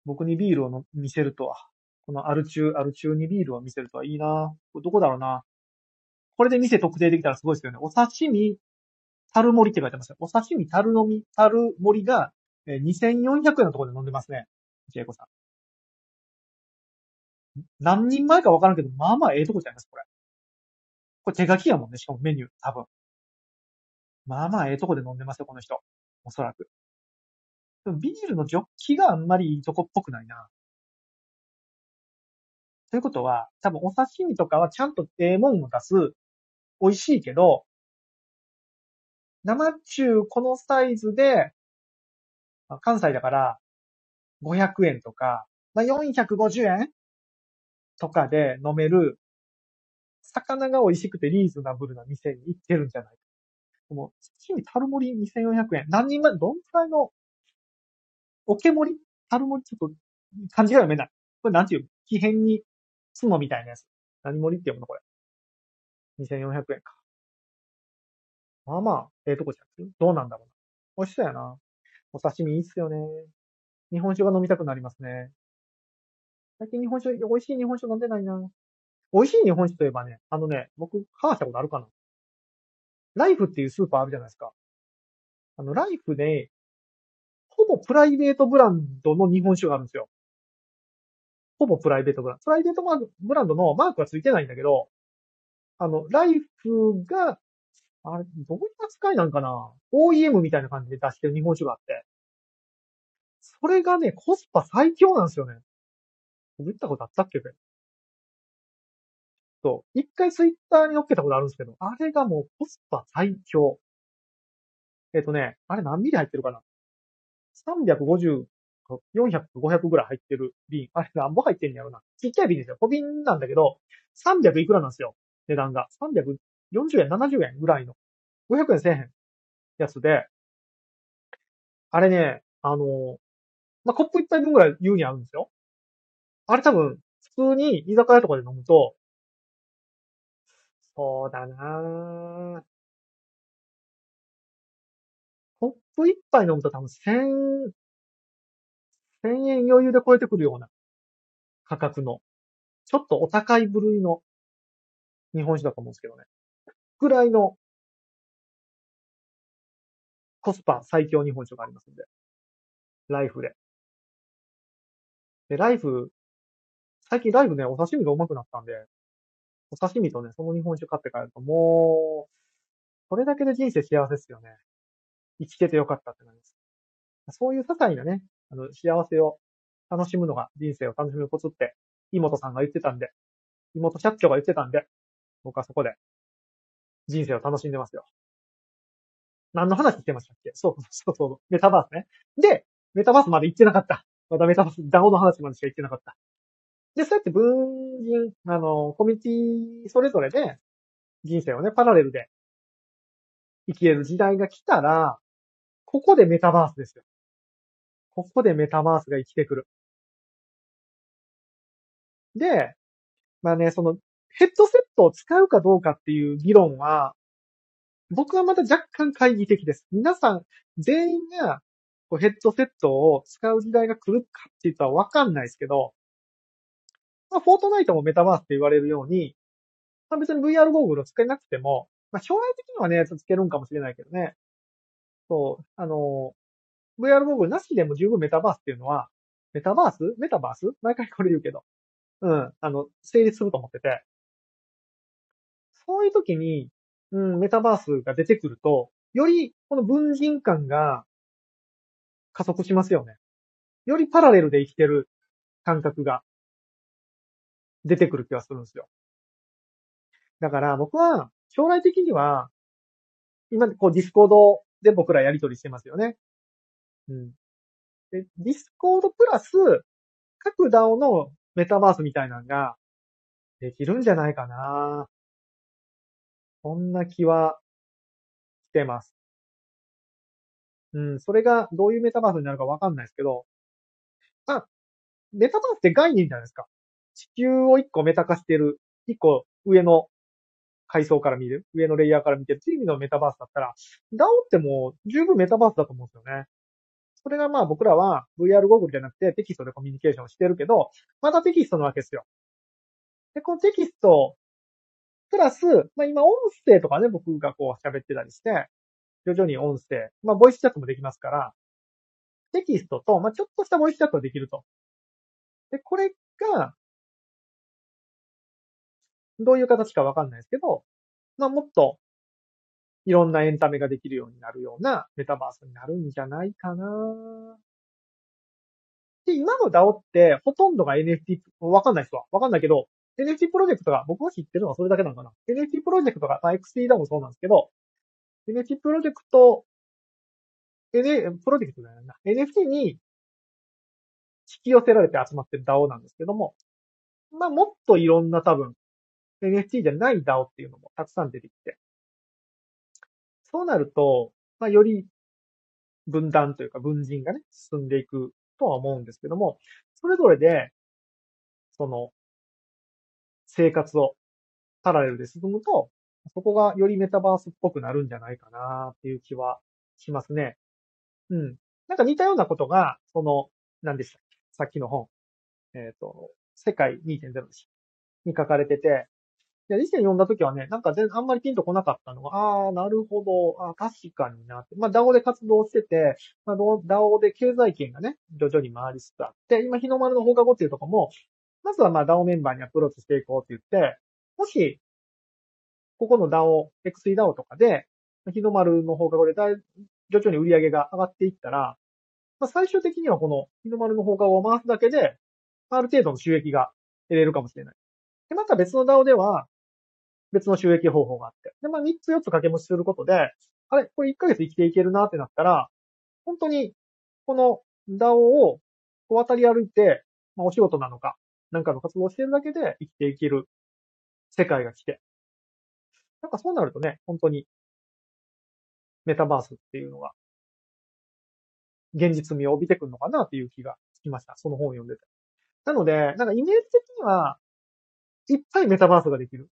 僕にビールを見せるとは。このアル中、アル中にビールを見せるとはいいなこれどこだろうな。これで店特定できたらすごいですよね。お刺身、樽盛りって書いてますよ。お刺身、樽飲み、樽盛りが、えー2400円のところで飲んでますね。ジェイコさん。何人前かわからんけど、まあまあええとこじゃいです、これ。これ手書きやもんね、しかもメニュー、多分。まあまあええとこで飲んでますよ、この人。おそらく。でもビールのジョッキがあんまりいいとこっぽくないな。ということは、多分お刺身とかはちゃんとええもんを出す。美味しいけど、生中このサイズで、まあ関西だから500円とか、まあ、450円とかで飲める、魚が美味しくてリーズナブルな店に行ってるんじゃないか。でも、刺身タル盛り2400円。何人前、どんくらいの、おけ盛り？タル盛りちょっと、漢字が読めない。これなんていう木片に角みたいなやつ。何盛りって読むの？これ。2400円か。まあまあ、ええとこじゃん。どうなんだろうな。美味しそうやな。お刺身いいっすよね。日本酒が飲みたくなりますね。最近日本酒、美味しい日本酒飲んでないな。美味しい日本酒といえばね、あのね、僕、話したことあるかなライフっていうスーパーあるじゃないですか。あの、ライフで、ほぼプライベートブランドの日本酒があるんですよ。ほぼプライベートブランド。プライベートブランドのマークはついてないんだけど、あの、ライフが、あれ、どういう扱いなんかな ?OEM みたいな感じで出してる日本酒があって。それがね、コスパ最強なんですよね。言ったことあったっけ？そう。一回ツイッターに載っけたことあるんですけど、あれがもうコスパ最強。えっ、とね、あれ何ミリ入ってるかな ?350、400、500ぐらい入ってる瓶。あれ何本入ってんやろな？ちっちゃい瓶ですよ。小瓶なんだけど、300いくらなんですよ。値段が。340円、70円ぐらいの。500円1000円やつで、あれね、あの、まあ、コップ一杯分ぐらい優にあるんですよ。あれ多分、普通に居酒屋とかで飲むと、そうだなぁ。コップ一杯飲むと多分千、千円余裕で超えてくるような価格の、ちょっとお高い部類の日本酒だと思うんですけどね。ぐらいのコスパ最強日本酒がありますんで。ライフで。で、ライフ、最近ライフね、お刺身がうまくなったんで、お刺身とね、その日本酒買って帰ると、もう、それだけで人生幸せですよね。生きててよかったってなります。そういう些細なね、あの、幸せを楽しむのが人生を楽しむコツって、妹さんが言ってたんで、妹社長が言ってたんで、僕はそこで人生を楽しんでますよ。何の話してましたっけ？そうそうそう。メタバースね。で、メタバースまで行ってなかった。まだメタバース、ダオの話までしか行ってなかった。で、そうやって分人、あの、コミュニティそれぞれで人生をね、パラレルで生きれる時代が来たら、ここでメタバースですよ。ここでメタバースが生きてくる。で、まあね、そのヘッドセットを使うかどうかっていう議論は、僕はまた若干懐疑的です。皆さん、全員がこうヘッドセットを使う時代が来るかって言ったらわかんないですけど、まあ、フォートナイトもメタバースって言われるように、まあ、別に VR ゴーグルを使えなくても、まあ、将来的にはね、つけるんかもしれないけどね。そう、あの、VR ゴーグルなしでも十分メタバースっていうのは、メタバース？メタバース？毎回これ言うけど。うん、あの、成立すると思ってて。そういう時に、うん、メタバースが出てくると、よりこの分人感が加速しますよね。よりパラレルで生きてる感覚が出てくる気がするんですよ。だから僕は将来的には、今こうディスコードで僕らやりとりしてますよね。うん。で、ディスコードプラス各 DAO のメタバースみたいなのができるんじゃないかな。そんな気はしてます。うん、それがどういうメタバースになるかわかんないですけど、あ、メタバースって概念じゃないですか。地球を一個メタ化してる、一個上の階層から見る、上のレイヤーから見てるっていう意味のメタバースだったら、DAO ってもう十分メタバースだと思うんですよね。それがまあ僕らは VR ゴーグルじゃなくてテキストでコミュニケーションしてるけど、まだテキストなわけですよ。で、このテキスト、プラス、まあ今音声とかね、僕がこう喋ってたりして、徐々に音声、まあボイスチャットもできますから、テキストと、まあちょっとしたボイスチャットができると。で、これが、どういう形かわかんないですけど、まあもっといろんなエンタメができるようになるようなメタバースになるんじゃないかなで、今の DAO ってほとんどが NFT、わかんない人は。わかんないけど、NFT プロジェクトが、僕が知ってるのはそれだけなのかな ?NFT プロジェクトが、まあ、XT ダもそうなんですけど、NFT プロジェクト、N、プロジェクトだよな。NFT に引き寄せられて集まってる DAO なんですけども、まあ、もっといろんな多分、NFT じゃない DAO っていうのもたくさん出てきて、そうなると、まあ、より分断というか分人がね、進んでいくとは思うんですけども、それぞれで、その、生活をパラレルで進むと、そこがよりメタバースっぽくなるんじゃないかなっていう気はしますね。うん。なんか似たようなことが、その、何でしたっけ？さっきの本。えっ、ー、と、世界2.0に書かれてて、で、以前読んだ時はね、なんか全あんまりピンとこなかったのが、ああ、なるほど、あ確かになって。まあ、DAO で活動してて、まあ、DAO で経済圏がね、徐々に回りつつあって、今、日の丸の放課後っていうとこも、まずはまあ DAO メンバーにアプローチしていこうって言って、もし、ここの DAO、XE DAO とかで、日の丸の放課後でだい徐々に売り上げが上がっていったら、まあ、最終的にはこの日の丸の放課後を回すだけで、ある程度の収益が得れるかもしれない。で、また別の DAO では、別の収益方法があって。で、まあ、3つ4つ掛け持ちすることで、あれ、これ1ヶ月生きていけるなってなったら、本当に、この DAO を渡り歩いて、まあ、お仕事なのか、なんかの活動をしてるだけで生きていける世界が来て。なんかそうなるとね、本当に、メタバースっていうのが、現実味を帯びてくるのかなっていう気がつきました。その本を読んでて。なので、なんかイメージ的には、いっぱいメタバースができる。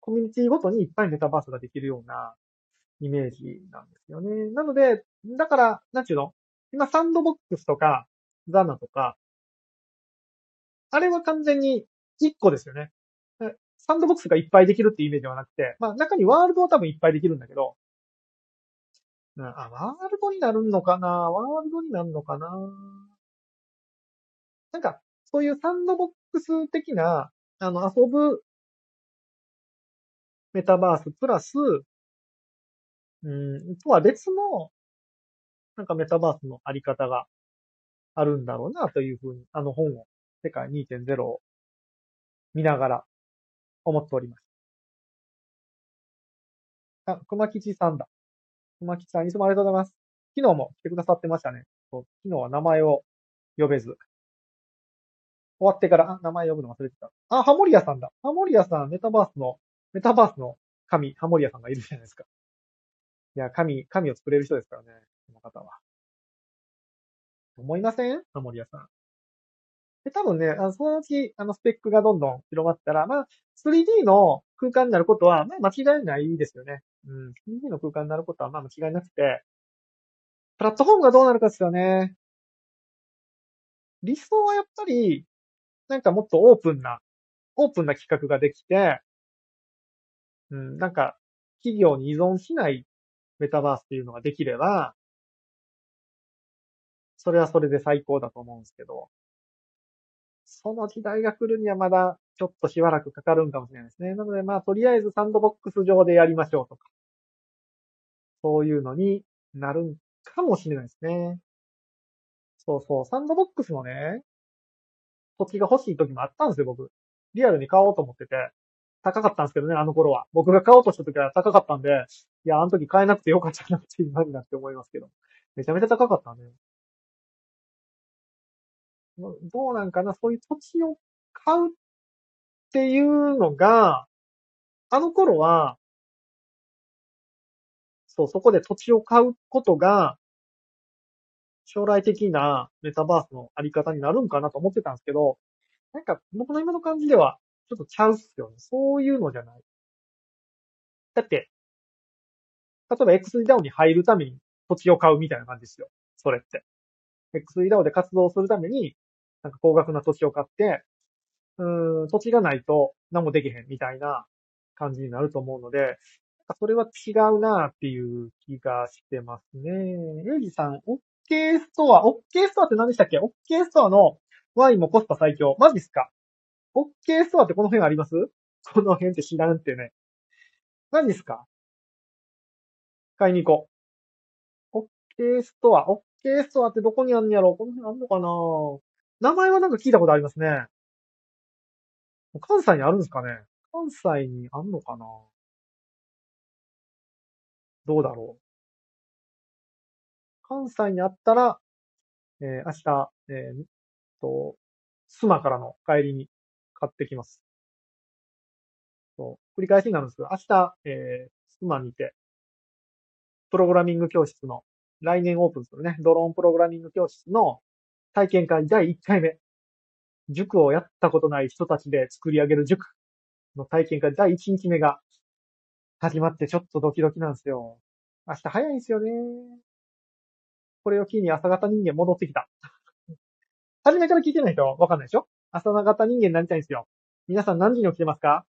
コミュニティごとにいっぱいメタバースができるようなイメージなんですよね。なので、だから、なんちゅうの？今、サンドボックスとか、ザナとか、あれは完全に1個ですよね。サンドボックスがいっぱいできるっていうイメージではなくて、まあ中にワールドは多分いっぱいできるんだけど、あ、ワールドになるのかな？ワールドになるのかな？なんか、そういうサンドボックス的な、あの、遊ぶメタバースプラス、うん、とは別の、なんかメタバースのあり方があるんだろうなというふうに、あの本を、世界2.0を見ながら思っております。あ、熊吉さんだ。熊吉さん、いつもありがとうございます。昨日も来てくださってましたね。昨日は名前を呼べず。終わってから、あ、名前呼ぶの忘れてた。あ、ハモリアさんだ。ハモリアさん、メタバースのメタバースの神、ハモリアさんがいるじゃないですか。いや、神、神を作れる人ですからね、この方は。思いません？ハモリアさん。で、多分ね、あのそのうち、あの、スペックがどんどん広がったら、まあ、3D の空間になることは、まあ、間違いないですよね。うん。3D の空間になることは、まあ、間違いなくて、プラットフォームがどうなるかですよね。理想はやっぱり、なんかもっとオープンな、オープンな企画ができて、うん、なんか、企業に依存しないメタバースっていうのができれば、それはそれで最高だと思うんですけど、その時代が来るにはまだちょっとしばらくかかるんかもしれないですね。なのでまあ、とりあえずサンドボックス上でやりましょうとか、そういうのになるかもしれないですね。そうそう、サンドボックスのね、土地が欲しい時もあったんですよ、僕。リアルに買おうと思ってて。高かったんですけどね、あの頃は。僕が買おうとした時は高かったんで、いや、あの時買えなくてよかったなって今になって思いますけど。めちゃめちゃ高かったね。どうなんかな、そういう土地を買うっていうのが、あの頃は、そう、そこで土地を買うことが、将来的なメタバースのあり方になるんかなと思ってたんですけど、なんか僕の今の感じでは、ちょっとちゃうっすよね。そういうのじゃない。だって、例えば X3DAO に入るために土地を買うみたいな感じですよ。それって。X3DAO で活動するために、なんか高額な土地を買って、うん、土地がないと何もできへんみたいな感じになると思うので、それは違うなっていう気がしてますね。ゆうじさん、OK ストア、OK ストアって何でしたっけ ?OK ストアのワインもコスパ最強。マジっすか ?OK ストアってこの辺あります？この辺って知らんってね。何ですか？買いに行こう。OK ストア、OK ストアってどこにあるんやろ？この辺あんのかな？名前はなんか聞いたことありますね。関西にあるんですかね関西にあんのかなどうだろう。関西にあったら、えー、明日、えー、と、スマからの帰りに買ってきます。そう、繰り返しになるんですけど、明日、えー、スマにて、プログラミング教室の、来年オープンするね、ドローンプログラミング教室の体験会第1回目。塾をやったことない人たちで作り上げる塾の体験会第1日目が始まってちょっとドキドキなんですよ。明日早いんですよね。これを機に朝方人間戻ってきた。初めから聞いてない人わかんないでしょ？朝方人間になりたいんですよ。皆さん何時に起きてますか？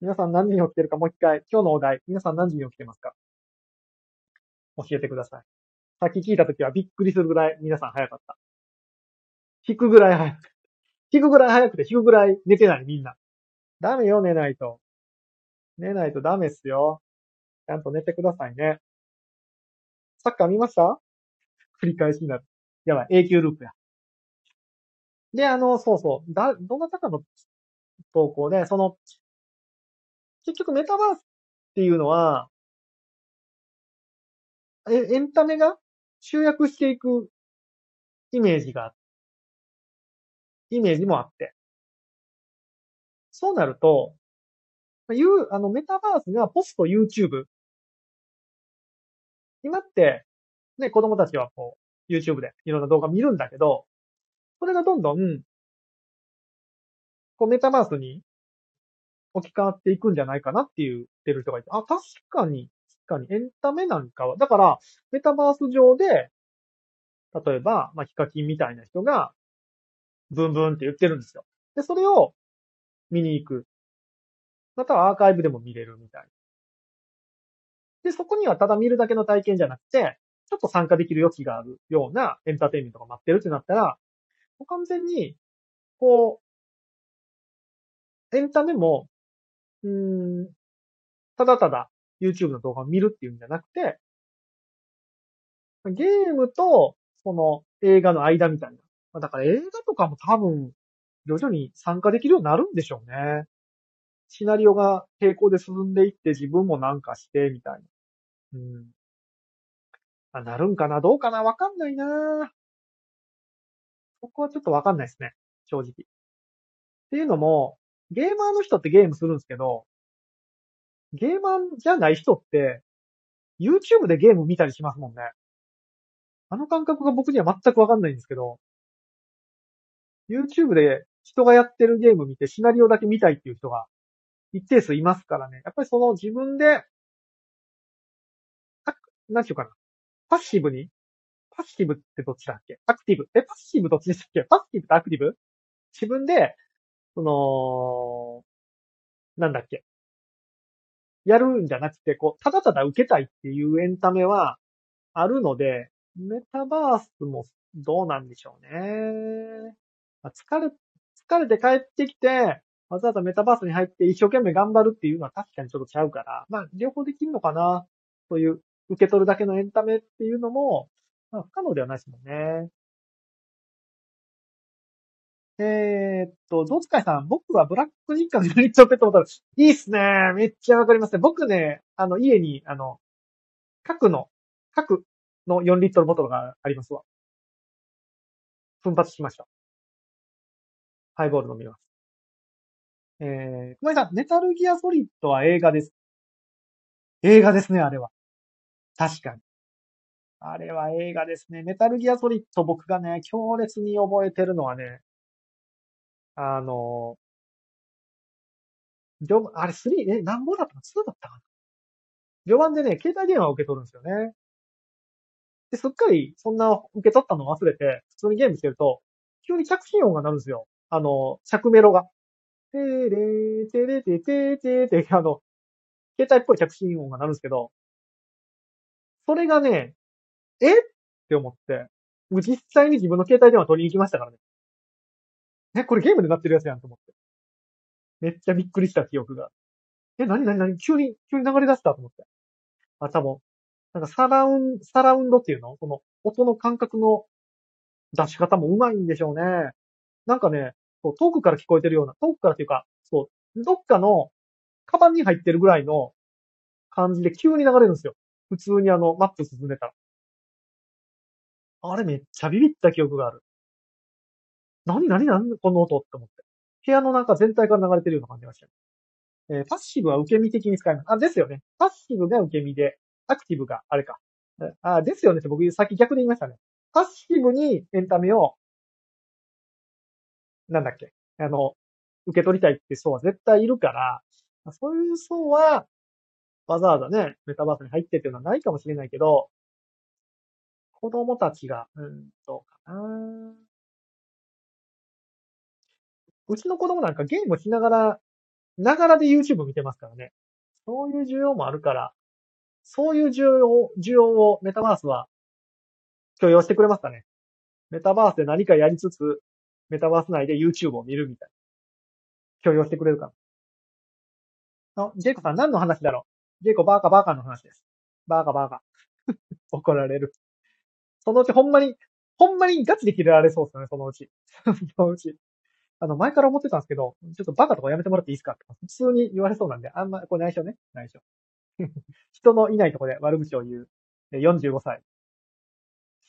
皆さん何時に起きてるか？もう一回、今日のお題、皆さん何時に起きてますか？教えてください。さっき聞いたときはびっくりするぐらい皆さん早かった。引くぐらい早く。引くぐらい早くて引くぐらい寝てないみんな。ダメよ、寝ないと。寝ないとダメっすよ。ちゃんと寝てくださいね。サッカー見ました？繰り返しになる。やばい、永久ループや。で、あの、そうそう、だ、どなたかの投稿で、その、結局メタバースっていうのは、え、エンタメが集約していくイメージがあ、イメージもあって。そうなると、いう、あの、メタバースがポスト YouTube。今って、ね、子供たちはこう、YouTube でいろんな動画見るんだけど、それがどんどん、こう、メタバースに置き換わっていくんじゃないかなっていう、ってる人がいて、あ、確かに、確かに、エンタメなんかは、だから、メタバース上で、例えば、まあ、ヒカキンみたいな人が、ブンブンって言ってるんですよ。で、それを見に行く。またはアーカイブでも見れるみたい。で、そこにはただ見るだけの体験じゃなくて、ちょっと参加できる余地があるようなエンターテインメントが待ってるってなったら、もう完全に、こう、エンタメも、うん、ただただ YouTube の動画を見るっていうんじゃなくて、ゲームと、その映画の間みたいな。だから映画とかも多分、徐々に参加できるようになるんでしょうね。シナリオが並行で進んでいって自分もなんかしてみたいな。うん。あ、なるんかな？どうかな？わかんないなここはちょっとわかんないですね。正直。っていうのも、ゲーマーの人ってゲームするんですけど、ゲーマーじゃない人って、YouTube でゲーム見たりしますもんね。あの感覚が僕には全くわかんないんですけど、YouTube で人がやってるゲーム見てシナリオだけ見たいっていう人が一定数いますからね。やっぱりその自分で、あ、なんていうかな。パッシブに？パッシブってどっちだっけ？アクティブ？え、パッシブどっちでしたっけ？パッシブとアクティブ？自分で、その、なんだっけ？やるんじゃなくて、こう、ただただ受けたいっていうエンタメはあるので、メタバースもどうなんでしょうね。疲れ、疲れて帰ってきて、わざわざメタバースに入って一生懸命頑張るっていうのは確かにちょっとちゃうから、まあ、両方できるのかな、という、受け取るだけのエンタメっていうのも、まあ、不可能ではないですもんね。えー、っと、ゾウツカイさん、僕はブラック日課のユニットペットボトル。いいっすね。めっちゃわかりますね。僕ね、あの、家に、あの、核の、核の4リットルボトルがありますわ。奮発しました。ハイボール飲みます。えー、熊井さん、メタルギアソリッドは映画です。映画ですね、あれは。確かに。あれは映画ですね。メタルギアソリッド僕がね、強烈に覚えてるのはね、あの、あれ3、え、何本だったの ?2 だったかな？序盤でね、携帯電話を受け取るんですよね。で、すっかりそんな受け取ったのを忘れて、普通にゲームしてると、急に着信音が鳴るんですよ。あの、着メロが。てーれー、てれててーてーて、あの、携帯っぽい着信音が鳴るんですけど、それがね、え？って思って、僕実際に自分の携帯電話取りに行きましたからね。え、これゲームで鳴ってるやつやんと思って。めっちゃびっくりした記憶が。え、なになになに急に、急に流れ出したと思って。あ、多分、なんかサラウン、サラウンドっていうの？その、音の感覚の出し方もうまいんでしょうね。なんかね、そう遠くから聞こえてるような、遠くからっていうか、そう、どっかの、カバンに入ってるぐらいの感じで急に流れるんですよ。普通にあの、マップ進んでたら。あれめっちゃビビった記憶がある。なになになにこの音って思って。部屋の中全体から流れてるような感じがした。えー、パッシブは受け身的に使います。あ、ですよね。パッシブが受け身で、アクティブがあれか。あ、ですよねって僕さっき逆で言いましたね。パッシブにエンタメを、なんだっけ、あの、受け取りたいって層は絶対いるから、そういう層は、わざわざね、メタバースに入ってっていうのはないかもしれないけど、子供たちが、うん、どうかな。うちの子供なんかゲームしながら、ながらで YouTube 見てますからね。そういう需要もあるから、そういう需要、需要をメタバースは許容してくれますかね。メタバースで何かやりつつ、メタバース内で YouTube を見るみたいな。許容してくれるかな。あ、ジェイコさん何の話だろう？ジェイコバーカバーカの話です。バーカバーカ。怒られる。そのうちほんまに、ほんまにガチで切れられそうですよね、そのうち。そのうち。あの、前から思ってたんですけど、ちょっとバカとかやめてもらっていいですか？普通に言われそうなんで、あんま、これ内緒ね。内緒。人のいないとこで悪口を言う。45歳。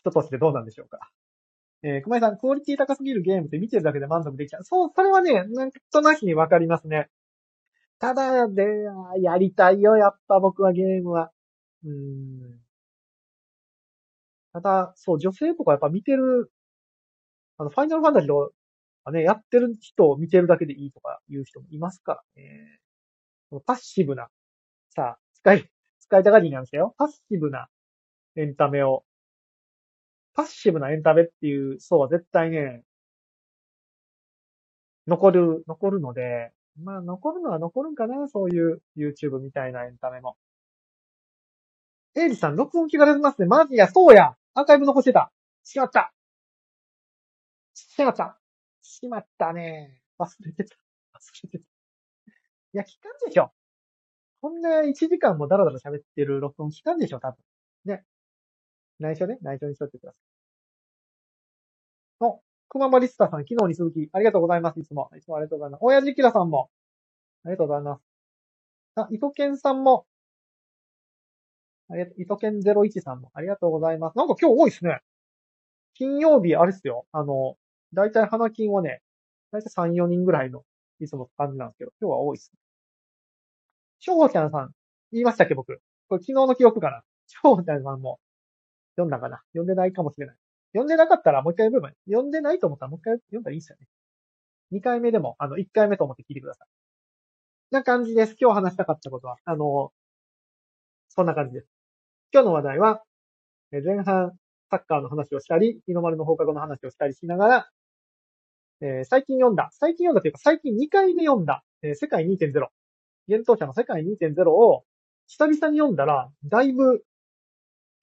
人としてどうなんでしょうか？えー、熊井さん、クオリティ高すぎるゲームって見てるだけで満足できちゃう。そう、それはね、なんとなしにわかりますね。ただで、やりたいよ、やっぱ僕はゲームは。うん。ただ、そう、女性とかやっぱ見てる、あの、ファイナルファンタジーとかね、やってる人を見てるだけでいいとかいう人もいますからね。パッシブな、さあ、使い、使いたがりなんですよ。パッシブなエンタメを、パッシブなエンタメっていう層は絶対ね、残る、残るので、まあ残るのは残るんかな、そういう YouTube みたいなエンタメも。エイジさん、録音機が出てますね。マジや、そうやアーカイブ残してた。しまった。しまった。しまったね。忘れてた。忘れてた。いや、聞かんでしょ。こんな1時間もダラダラ喋ってる録音聞かんでしょ、多分。ね。内緒ね。内緒にしとってください。お、くままリスターさん、昨日に続き、ありがとうございます。いつも。いつもありがとうございます。親父キラさんも、ありがとうございます。あ、糸犬さんも、ありがとう、糸犬01さんも、ありがとうございます。なんか今日多いっすね。金曜日、あれっすよ。あの、だいたい花金はね、だいたい3、4人ぐらいの、いつも感じなんですけど、今日は多いっすね。しょうちゃんさん、言いましたっけ、僕。これ昨日の記憶かな。しょうちゃんさんも、読んだかな読んでないかもしれない。読んでなかったらもう一回読めばいい。読んでないと思ったらもう一回読んだらいいっすよね。二回目でも、あの、一回目と思って聞いてください。な感じです。今日話したかったことは。あの、そんな感じです。今日の話題は、前半サッカーの話をしたり、日の丸の放課後の話をしたりしながら、えー、最近読んだ、最近読んだというか最近2回目読んだ、えー、世界2.0。幻冬者の世界2.0を久々に読んだら、だいぶ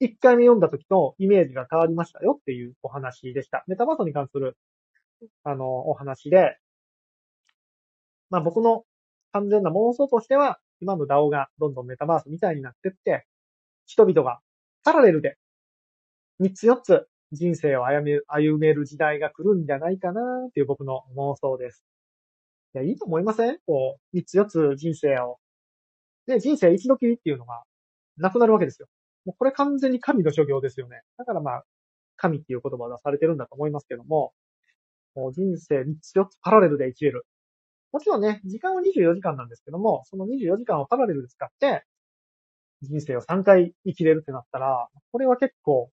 1回目読んだ時とイメージが変わりましたよっていうお話でした。メタバースに関する、あの、お話で、まあ僕の完全な妄想としては、今の DAO がどんどんメタバースみたいになってって、人々がパラレルで3つ4つ人生を歩め歩める時代が来るんじゃないかなっていう僕の妄想です。いや、いいと思いません？こう、3つ4つ人生を。で、人生一度きりっていうのがなくなるわけですよ。もうこれ完全に神の諸行ですよね。だからまあ、神っていう言葉を出されてるんだと思いますけども、もう人生3つ4つパラレルで生きれる。もちろんね、時間は24時間なんですけども、その24時間をパラレルで使って、人生を3回生きれるってなったら、これは結構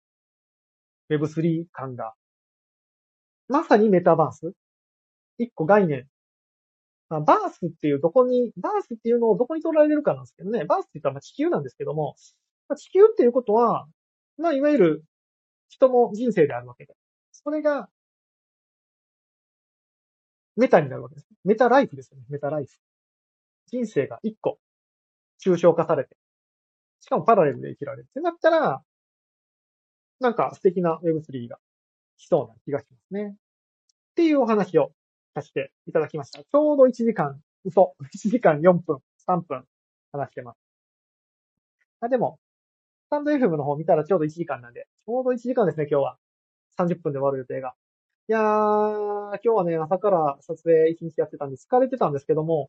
Web3 感が、まさにメタバース一個概念。まあ、バースっていうどこに、バースっていうのをどこに取られるかなんですけどね。バースって言ったらま地球なんですけども、まあ、地球っていうことは、まあ、いわゆる人の人生であるわけで。それが、メタになるわけです。メタライフですよね。メタライフ。人生が一個、抽象化されて、しかもパラレルで生きられるってなったら、なんか素敵な Web3 が来そうな気がしますね。っていうお話をさせていただきました。ちょうど1時間、嘘、1時間4分、3分話してます。あ、でも、スタンド FM の方見たらちょうど1時間なんで、ちょうど1時間ですね、今日は。30分で終わる予定が。いやー、今日はね、朝から撮影1日やってたんで疲れてたんですけども、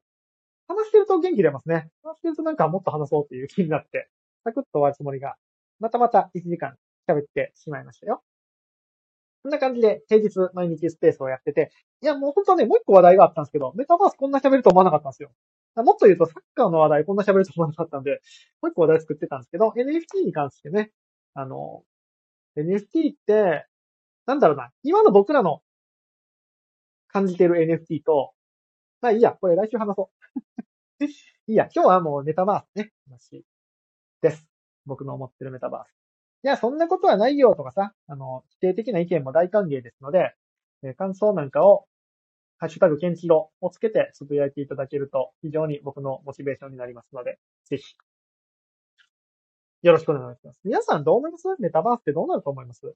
話してると元気出ますね。話してるとなんかもっと話そうっていう気になって、サクッと終わるつもりが、またまた1時間喋ってしまいましたよ。こんな感じで平日毎日スペースをやってて、いやもう本当はね、もう一個話題があったんですけど、メタバースこんな喋ると思わなかったんですよ。もっと言うとサッカーの話題こんな喋ると思わなかったんで、もう一個話題作ってたんですけど、NFT に関してね、あの、NFT って、なんだろうな、今の僕らの感じてる NFT と、まあいいや、これ来週話そう。いいや、今日はもうメタバースね、話です。僕の思ってるメタバース。いや、そんなことはないよとかさ、あの、否定的な意見も大歓迎ですので、え感想なんかを、ハッシュタグケンチロをつけてつぶやいていただけると非常に僕のモチベーションになりますので、ぜひ、よろしくお願いします。皆さんどう思います？メタバースってどうなると思います？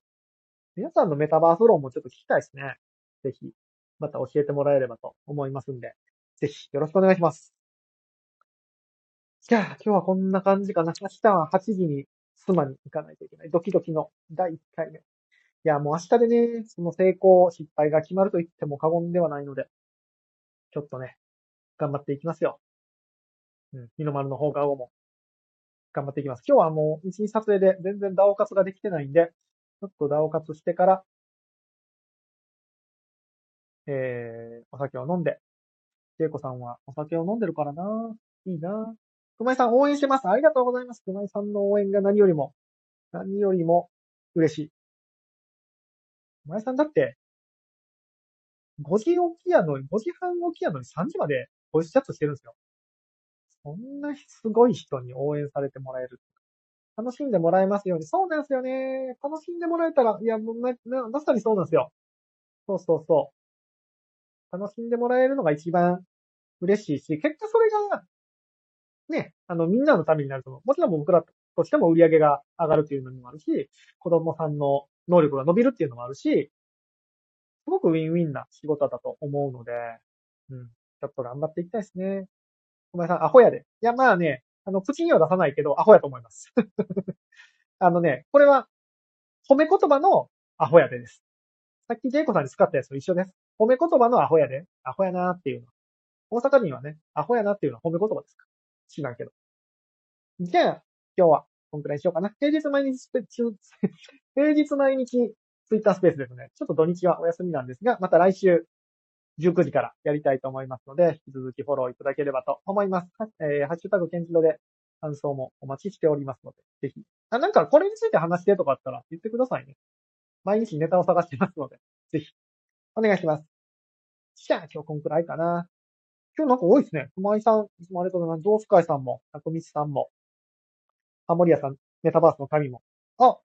皆さんのメタバース論もちょっと聞きたいですね。ぜひ、また教えてもらえればと思いますんで、ぜひよろしくお願いします。じゃあ、今日はこんな感じかな。明日は8時に妻に行かないといけない。ドキドキの第1回目。いや、もう明日でね、その成功、失敗が決まると言っても過言ではないので、ちょっとね、頑張っていきますよ。うん、日の丸の放課後も、頑張っていきます。今日はもう、一日撮影で全然ダオカツができてないんで、ちょっとダオカツしてから、えー、お酒を飲んで、イコさんはお酒を飲んでるからな。いいな。熊井さん応援してます。ありがとうございます。熊井さんの応援が何よりも、何よりも嬉しい。熊井さんだって、5時起きやのに、5時半起きやのに3時までボイスチャットしてるんですよ。そんなすごい人に応援されてもらえる。楽しんでもらえますように。そうなんですよね。楽しんでもらえたら、いや、もうま、まさにそうなんですよ。そうそうそう。楽しんでもらえるのが一番嬉しいし、結果それが、ね、あの、みんなのためになると思う。もちろん僕らとしても売り上げが上がるっていうのもあるし、子供さんの能力が伸びるっていうのもあるし、すごくウィンウィンな仕事だと思うので、うん、ちょっと頑張っていきたいですね。ごめんなさい、アホやで。いや、まあね、あの、口には出さないけど、アホやと思います。あのね、これは、褒め言葉のアホやでです。さっきジェイコさんに使ったやつと一緒です。褒め言葉のアホやで。アホやなーっていうの。大阪人はね、アホやなっていうのは褒め言葉ですか知らんけど。じゃあ、今日は、こんくらいしようかな。平日毎日、平日毎日、ツイッタースペースですね。ちょっと土日はお休みなんですが、また来週、19時からやりたいと思いますので、引き続きフォローいただければと思います。えー、ハッシュタグケンジロで感想もお待ちしておりますので、ぜひ。あ、なんかこれについて話してとかあったら言ってくださいね。毎日ネタを探してますので、ぜひ、お願いします。じゃあ今日こんくらいかな。今日なんか多いですね。熊井さん、いつもありがとうございます。ゾウスカイさんも、タコミチさんも、ハモリアさん、メタバースの神も。あ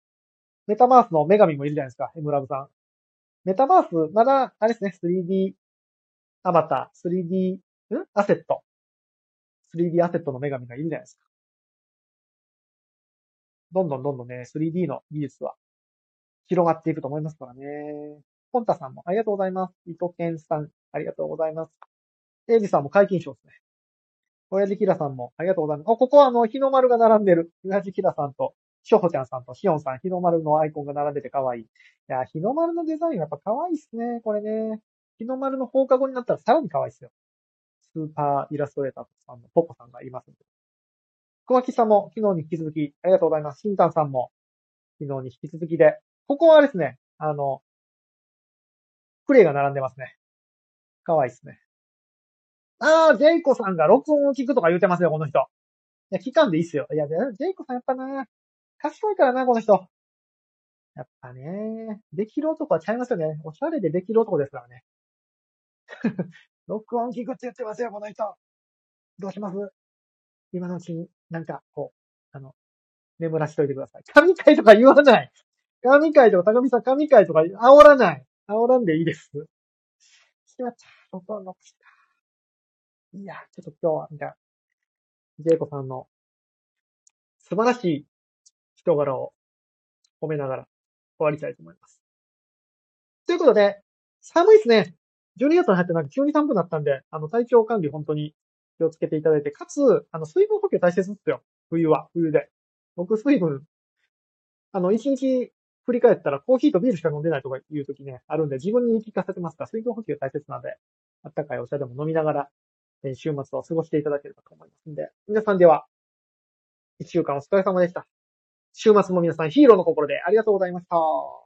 メタバースの女神もいるじゃないですか。エムラブさん。メタバース、まだ、あれですね、3D アバター、3D、ん？アセット。3D アセットの女神がいるじゃないですか。どんどんどんどんね、3D の技術は広がっていくと思いますからね。ポンタさんもありがとうございます。伊藤健さん、ありがとうございます。エイジさんも解禁賞ですね。親父キラさんもありがとうございます。お、ここはあの、日の丸が並んでる。親父キラさんとしょほちゃんさんとしおんさん、日の丸のアイコンが並んでて可愛い。いや、日の丸のデザインやっぱ可愛いっすね、これね。日の丸の放課後になったらさらに可愛いっすよ。スーパーイラストレーターさんのポコさんがいますんで。小脇さんも昨日に引き続きありがとうございます。シンタンさんも昨日に引き続きで。ここはですね、あの、プレイが並んでますね。可愛いっすね。あー、ジェイコさんが録音を聞くとか言うてますよ、この人。いや、期間でいいっすよ。いや、ジェイコさんやっぱな、賢いからな、この人。やっぱね、できる男はちゃいますよね。おしゃれでできる男ですからね。録音聞くって言ってますよ、この人。どうします？今のうちに、なんか、こう、あの、眠らしといてください。神回とか言わない。神回とか、高見さん神回とか煽らない。煽らんでいいです。しまった。録音残した。いや、ちょっと今日は、なんか、ジェイコさんの素晴らしい人柄を褒めながら終わりたいと思います。ということで、寒いですね。12月に入ってなんか急に寒くなったんで、あの、体調管理本当に気をつけていただいて、かつ、あの、水分補給大切ですよ。冬は、冬で。僕、水分、あの、一日振り返ったらコーヒーとビールしか飲んでないとかいう時ね、あるんで、自分に言い聞かせてますから、水分補給大切なので、あったかいお茶でも飲みながら、え週末を過ごしていただければと思いますんで、皆さんでは、一週間お疲れ様でした。週末も皆さんヒーローの心でありがとうございました。